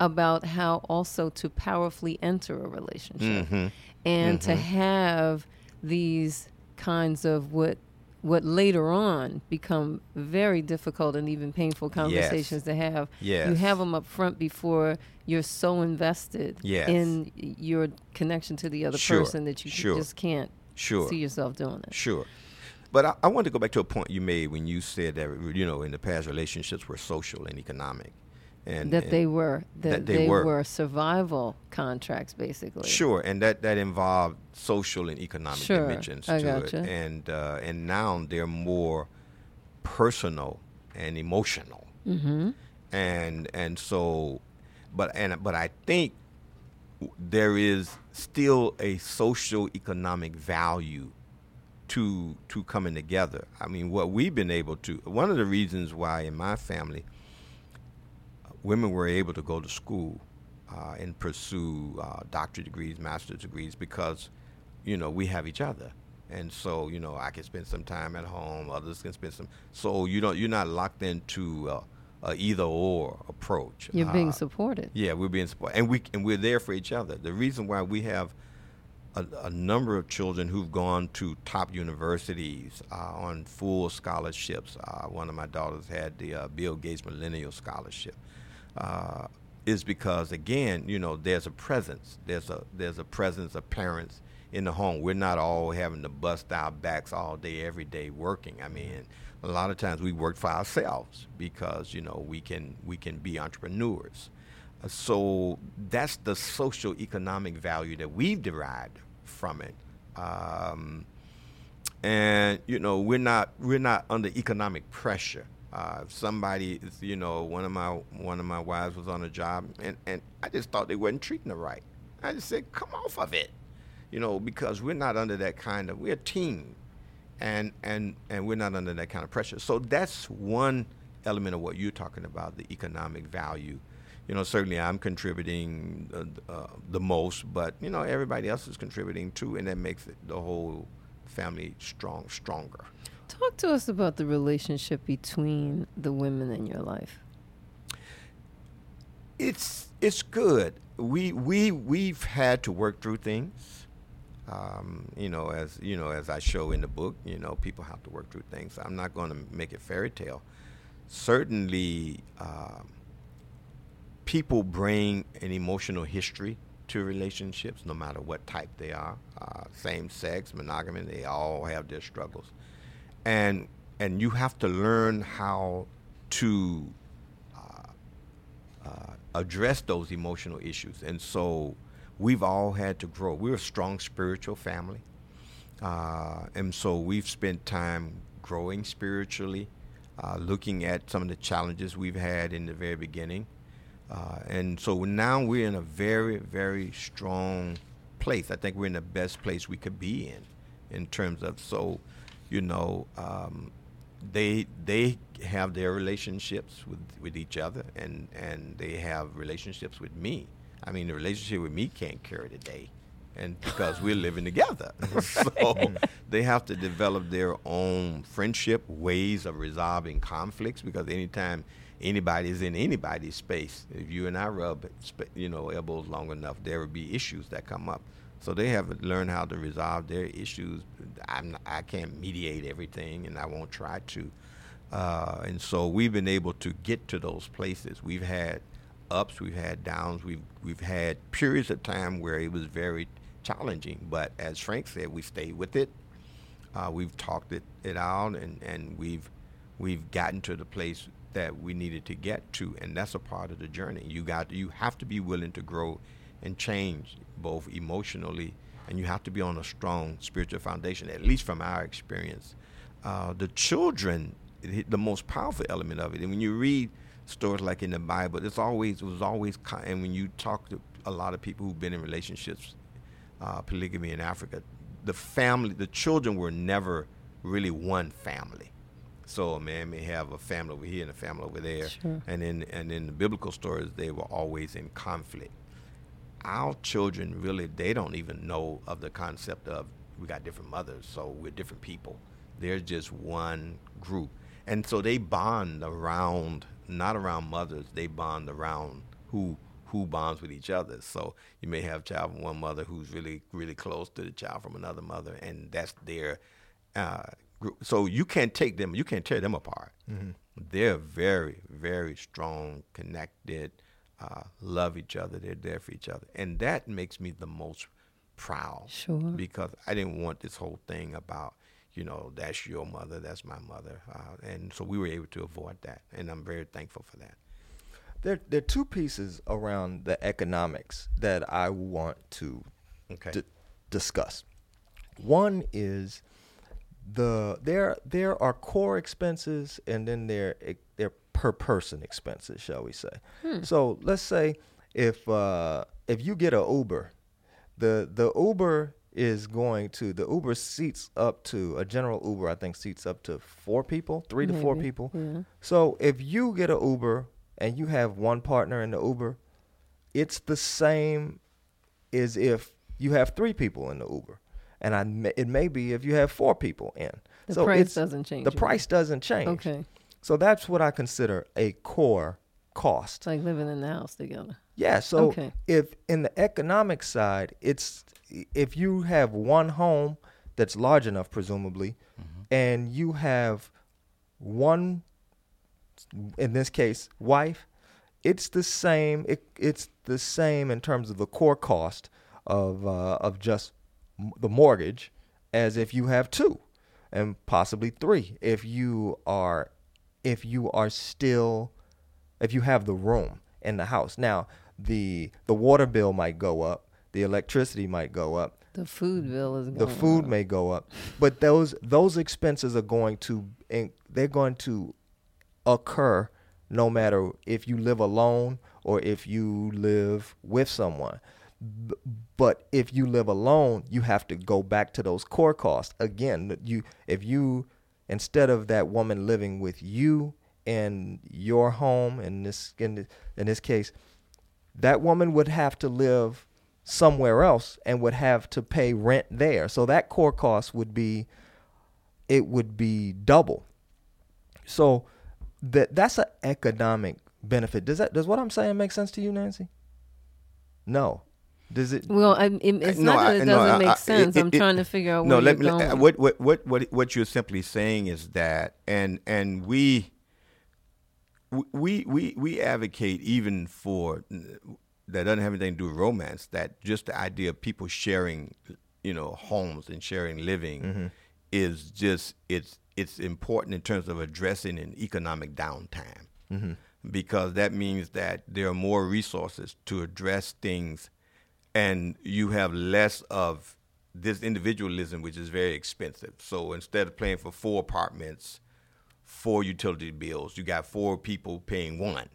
about how also to powerfully enter a relationship Mm-hmm. and to mm-hmm. have these kinds of what what later on become very difficult and even painful conversations to have. You have them up front before you're so invested Yes. in your connection to the other Sure, person that you sure. just can't Sure. see yourself doing it. Sure. But I, I want to go back to a point you made when you said that, you know, in the past relationships were social and economic. And that and- they were that, that they they, were. were. survival contracts, basically. Sure, and that, that involved social and economic Sure, dimensions I to gotcha. it, and uh, and now they're more personal and emotional, Mm-hmm. and and so, but and but I think there is still a social economic value to to coming together. I mean, what we've been able to one of the reasons why in my family women were able to go to school uh, and pursue uh, doctorate degrees, master's degrees because you know we have each other. And so, you know, I can spend some time at home. Others can spend some. So you don't. You're not locked into uh, a either or approach. You're being Uh, supported. yeah, we're being supported, and we and we're there for each other. The reason why we have a, a number of children who've gone to top universities uh, on full scholarships. Uh, one of my daughters had the uh, Bill Gates Millennial Scholarship. Uh, is because again, you know, there's a presence. There's a there's a presence of parents in the home. We're not all having to bust our backs all day, every day working. I mean, a lot of times we work for ourselves because you know we can we can be entrepreneurs. Uh, So that's the social economic value that we've derived from it. Um, and you know we're not we're not under economic pressure. Uh, somebody, you know, one of my one of my wives was on a job, and and I just thought they wasn't treating her right. I just said, come off of it, you know, because we're not under that kind of we're a team, and and and we're not under that kind of pressure. So that's one element of what you're talking about, the economic value. You know, certainly I'm contributing uh, uh, the most, but you know everybody else is contributing too, and that makes it the whole family strong stronger. Talk to us about the relationship between the women in your life. It's it's good. We we we've had to work through things. Um, you know, as you know, as I show in the book, you know, people have to work through things. I'm not going to make it fairy tale. Certainly, um, people bring an emotional history to relationships, no matter what type they are. Uh, same sex, monogamy, they all have their struggles, and and you have to learn how to uh, address those emotional issues. And so we've all had to grow. We're a strong spiritual family. Uh, and so we've spent time growing spiritually, uh, looking at some of the challenges we've had in the very beginning. Uh, and so now we're in a very, very strong place. I think we're in the best place we could be in, in terms of so, you know, um, they they have their relationships with, with each other, and and they have relationships with me. I mean, the relationship with me can't carry the day, and because we're living together, so they have to develop their own friendship ways of resolving conflicts. Because anytime anybody is in anybody's space, if you and I rub, you know, elbows long enough, there will be issues that come up. So they have learned how to resolve their issues. I'm I can't mediate everything, and I won't try to. Uh, and so we've been able to get to those places. We've had ups, we've had downs, we've we've had periods of time where it was very challenging. But as Frank said, we stayed with it. Uh, we've talked it, it out, and, and we've we've gotten to the place that we needed to get to, and that's a part of the journey. You got you have to be willing to grow and change both emotionally, and you have to be on a strong spiritual foundation. At least from our experience, uh, the children the most powerful element of it. And when you read stories like in the Bible, it's always it was always and when you talk to a lot of people who've been in relationships, uh, polygamy in Africa, the family, the children were never really one family. So a man may have a family over here and a family over there, Sure. and in and in the biblical stories, they were always in conflict. Our children really, they don't even know of the concept of we got different mothers, so we're different people. They're just one group, and so they bond around not around mothers. They bond around who who bonds with each other. So you may have a child from one mother who's really really close to the child from another mother, and that's their uh, group. So you can't take them, you can't tear them apart. They're very very strong, connected, uh, love each other. They're there for each other, and that makes me the most proud. Sure. Because I didn't want this whole thing about you know that's your mother, that's my mother, uh, and so we were able to avoid that, and I'm very thankful for that. there there are two pieces around the economics that I want to Okay. di- discuss. One is the there there are core expenses and then there there per person expenses, shall we say? So let's say if uh, if you get a Uber, the the Uber is going to the Uber seats up to a general Uber I think seats up to four people, three to four people. yeah. So if you get an Uber and you have one partner in the Uber, it's the same as if you have three people in the Uber, and I it may be if you have four people in. The so price doesn't change The price doesn't change. Okay. So that's what I consider a core cost. It's like living in the house together. Yeah. So Okay. if in the economic side, it's if you have one home that's large enough, presumably, and you have one, in this case, wife, it's the same. It, it's the same in terms of the core cost of uh, of just m- the mortgage as if you have two, and possibly three if you are if you are still if you have the room in the house. Now, the the water bill might go up, the electricity might go up, The food bill is going the food up. may go up, but those those expenses are going to they're going to occur no matter if you live alone or if you live with someone. But if you live alone, you have to go back to those core costs again. You if you instead of that woman living with you in your home in this in in this case, that woman would have to live somewhere else and would have to pay rent there. So that core cost would be it would be double. So that that's an economic benefit. Does that does what I'm saying make sense to you, Nancy? No. Does it Well, I, it, it's No, not that I- it no, doesn't I- make I- sense. it- I'm trying to figure out no, where let you're me. going. uh, What what what what what you're simply saying is that, and and we we we we advocate even for that doesn't have anything to do with romance. That just the idea of people sharing, you know, homes and sharing living is just it's it's important in terms of addressing an economic downtime because that means that there are more resources to address things and you have less of this individualism, which is very expensive. So instead of paying for four apartments, four utility bills, you got four people paying one,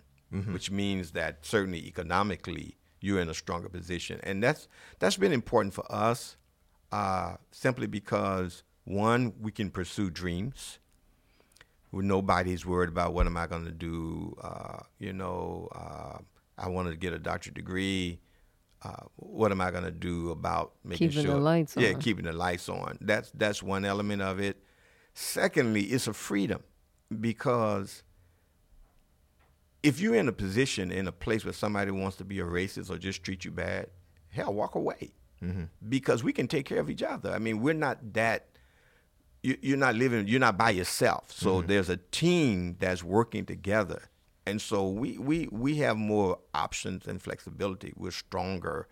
which means that certainly economically you're in a stronger position, and that's that's been important for us, uh, simply because one we can pursue dreams. Where nobody's worried about what am I going to do. Uh, you know, uh, I wanted to get a doctorate degree uh, what am I going to do about making Keeping the sure lights yeah on. keeping the lights on. That's that's one element of it. Secondly it's a freedom because if you're in a position in a place where somebody wants to be a racist or just treat you bad hell walk away. Because we can take care of each other. I mean we're not that you, you're not living you're not by yourself. So there's a team that's working together and so we, we we have more options and flexibility. We're stronger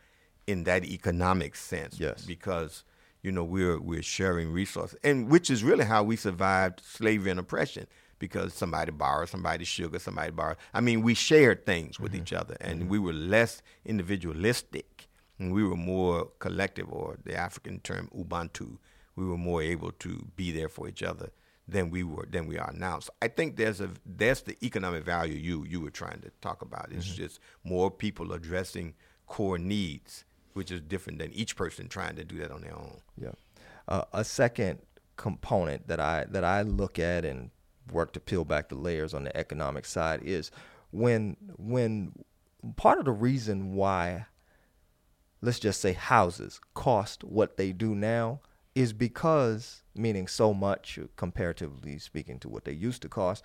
in that economic sense Yes. because you know we're we're sharing resources and which is really how we survived slavery and oppression because somebody borrowed somebody's sugar somebody borrowed. I mean we shared things with mm-hmm. each other and mm-hmm. we were less individualistic and we were more collective or the african term ubuntu. We were more able to be there for each other than we were than we are now. So I think there's a that's the economic value you you were trying to talk about. It's just more people addressing core needs, which is different than each person trying to do that on their own. Yeah. Uh, a second component that I that I look at and work to peel back the layers on the economic side is when when part of the reason why let's just say houses cost what they do now is because meaning so much comparatively speaking to what they used to cost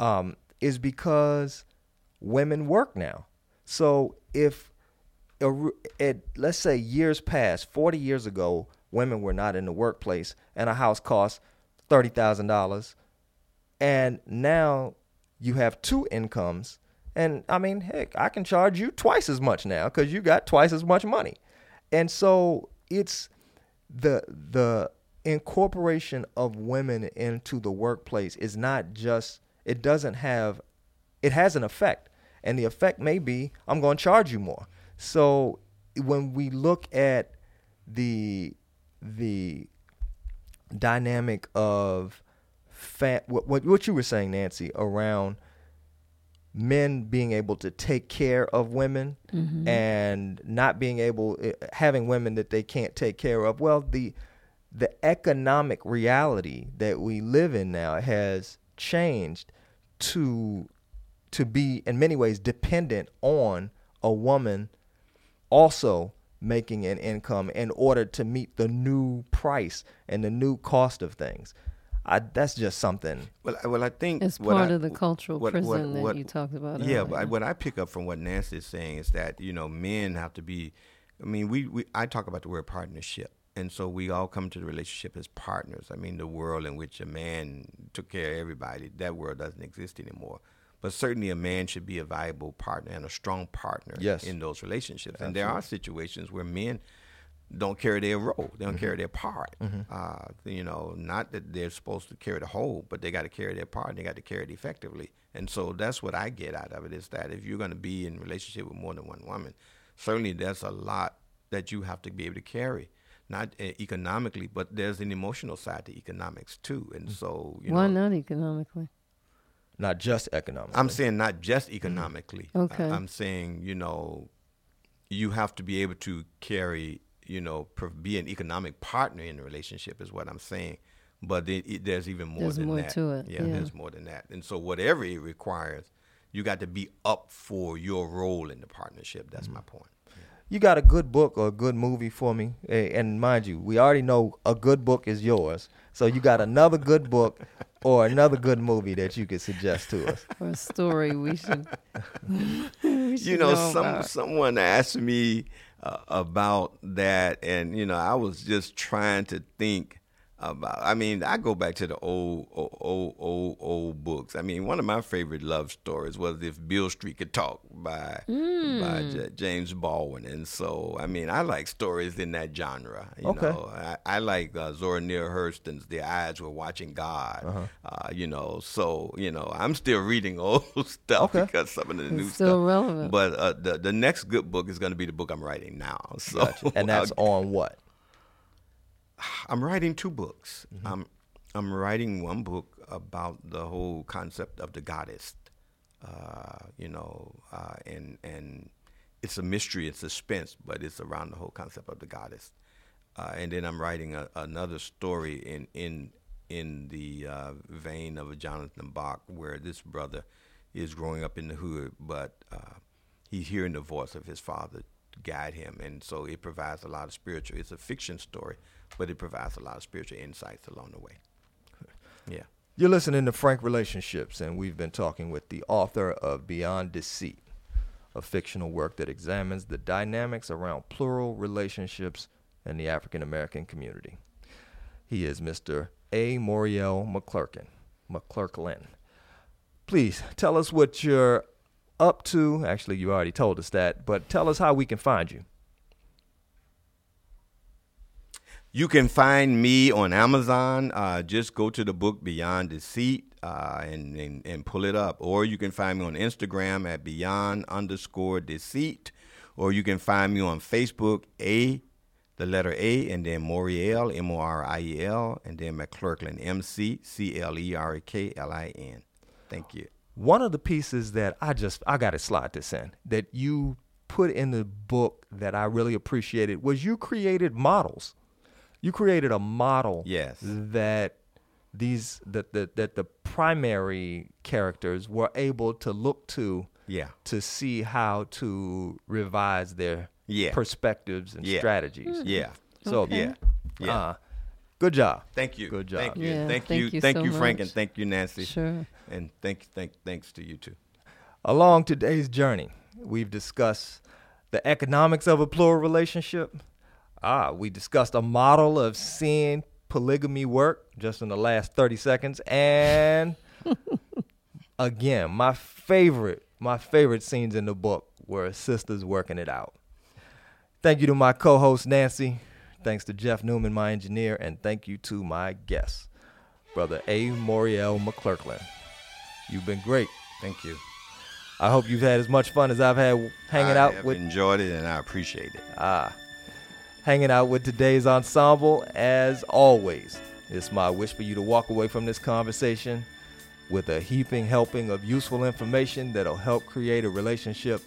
um, is because women work now so if a at let's say years past, 40 years ago, women were not in the workplace and a house cost $30,000 and now you have two incomes and I mean, heck, I can charge you twice as much now cuz you got twice as much money. And so it's the the incorporation of women into the workplace is not just it doesn't have it has an effect and the effect may be I'm going to charge you more. So when we look at the the dynamic of fa- what, what what you were saying, Nancy, around men being able to take care of women and not being able eh, having women that they can't take care of. Well, the the economic reality that we live in now has changed to to be in many ways dependent on a woman also making an income in order to meet the new price and the new cost of things. I, that's just something. Well, I- well, I think It's what part I- of the cultural what- what- prison that what- you talked about. Yeah, but I- earlier. what I pick up from what Nancy is saying is that you know men have to be. I mean, we, we I talk about the word partnership, and so we all come to the relationship as partners. I mean, the world in which a man took care of everybody, that world doesn't exist anymore. But certainly, a man should be a valuable partner and a strong partner Yes. in those relationships. And there are situations where men don't carry their role. They don't carry their part. Uh, you know, not that they're supposed to carry the whole, but they got to carry their part and they got to carry it effectively. And so that's what I get out of it is that if you're going to be in relationship with more than one woman, certainly there's a lot that you have to be able to carry. Not uh, economically, but there's an emotional side to economics too. And so, you Why know, not economically? Not just economically. I'm saying not just economically. I- Okay. I'm saying, you know, you have to be able to carry, you know, be an economic partner in the relationship is what I'm saying. But it, it, there's even more There's than more that. to it, Yeah, yeah. there's more than that. And so whatever it requires, you got to be up for your role in the partnership. That's Mm-hmm. my point. you got a good book or a good movie for me, and mind you, we already know a good book is yours. So you got another good book or another good movie that you could suggest to us. Or a story we should. we should you know, some about. someone asked me about that, and you know, I was just trying to think about. I mean, I go back to the old, old, old, old, old books. I mean, one of my favorite love stories was "If Beale Street Could Talk" by by J- James Baldwin, and so I mean, I like stories in that genre. You Okay. know, I, I like uh, Zora Neale Hurston's "The Eyes Were Watching God." Uh huh. you know, so you know, I'm still reading old stuff Okay. because some of the new still stuff. relevant. But uh, the the next good book is going to be the book I'm writing now. So And that's on what? I'm writing two books. I'm I'm writing one book about the whole concept of the goddess. Uh, you know, uh, and and it's a mystery, it's suspense, but it's around the whole concept of the goddess. Uh, and then I'm writing a, another story in in in the uh, vein of a Jonathan Bach, where this brother is growing up in the hood, but uh, he's hearing the voice of his father guide him, and so it provides a lot of spiritual. It's a fiction story, but it provides a lot of spiritual insights along the way. Yeah. You're listening to Frank Relationships, and we've been talking with the author of Beyond Deceit, a fictional work that examines the dynamics around plural relationships in the African American community. He is Mr. A. Moriel McClurkin. McClerklin. Please tell us what you're up to. Actually, you already told us that, but tell us how we can find you. You can find me on Amazon. Uh, just go to the book Beyond Deceit uh, and, and and pull it up, or you can find me on Instagram at Beyond underscore Deceit, or you can find me on Facebook A, the letter A, and then Moriel M O R I E L, and then McClerklin M C C L E R K L I N. Thank you. one of the pieces that I just I got to slide this in that you put in the book that I really appreciated was you created models. You created a model Yes. that these that that that the primary characters were able to look to Yeah. to see how to revise their Yeah. perspectives and Yeah. strategies. Yeah. So Okay. Yeah. Yeah. uh, good job. Thank you. Good job. Thank you. Yeah, thank, thank you. you Thank so you, Frank, much. and thank you, Nancy. Sure. And thank, thank, thanks to you too. Along today's journey, we've discussed the economics of a plural relationship. Ah, we discussed a model of seeing polygamy work just in the last 30 seconds. And again, my favorite, my favorite scenes in the book were sisters working it out. Thank you to my co-host Nancy. Thanks to Jeff Newman, my engineer, and thank you to my guest, Brother A. Moriel McClerklin. You've been great. Thank you. I hope you've had as much fun as I've had hanging I out have with enjoyed it and I appreciate it. Ah, hanging out with today's ensemble. As always, it's my wish for you to walk away from this conversation with a heaping helping of useful information that'll help create a relationship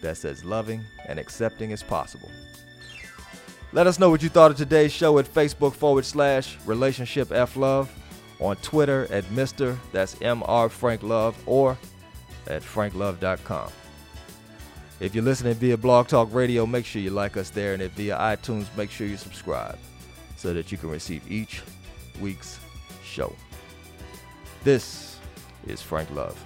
that's as loving and accepting as possible. Let us know what you thought of today's show at Facebook forward slash relationship F Love, on Twitter at Mr. That's MR Frank Love, or at franklove.com. If you're listening via Blog Talk Radio, make sure you like us there, and if via iTunes, make sure you subscribe so that you can receive each week's show. This is Frank Love.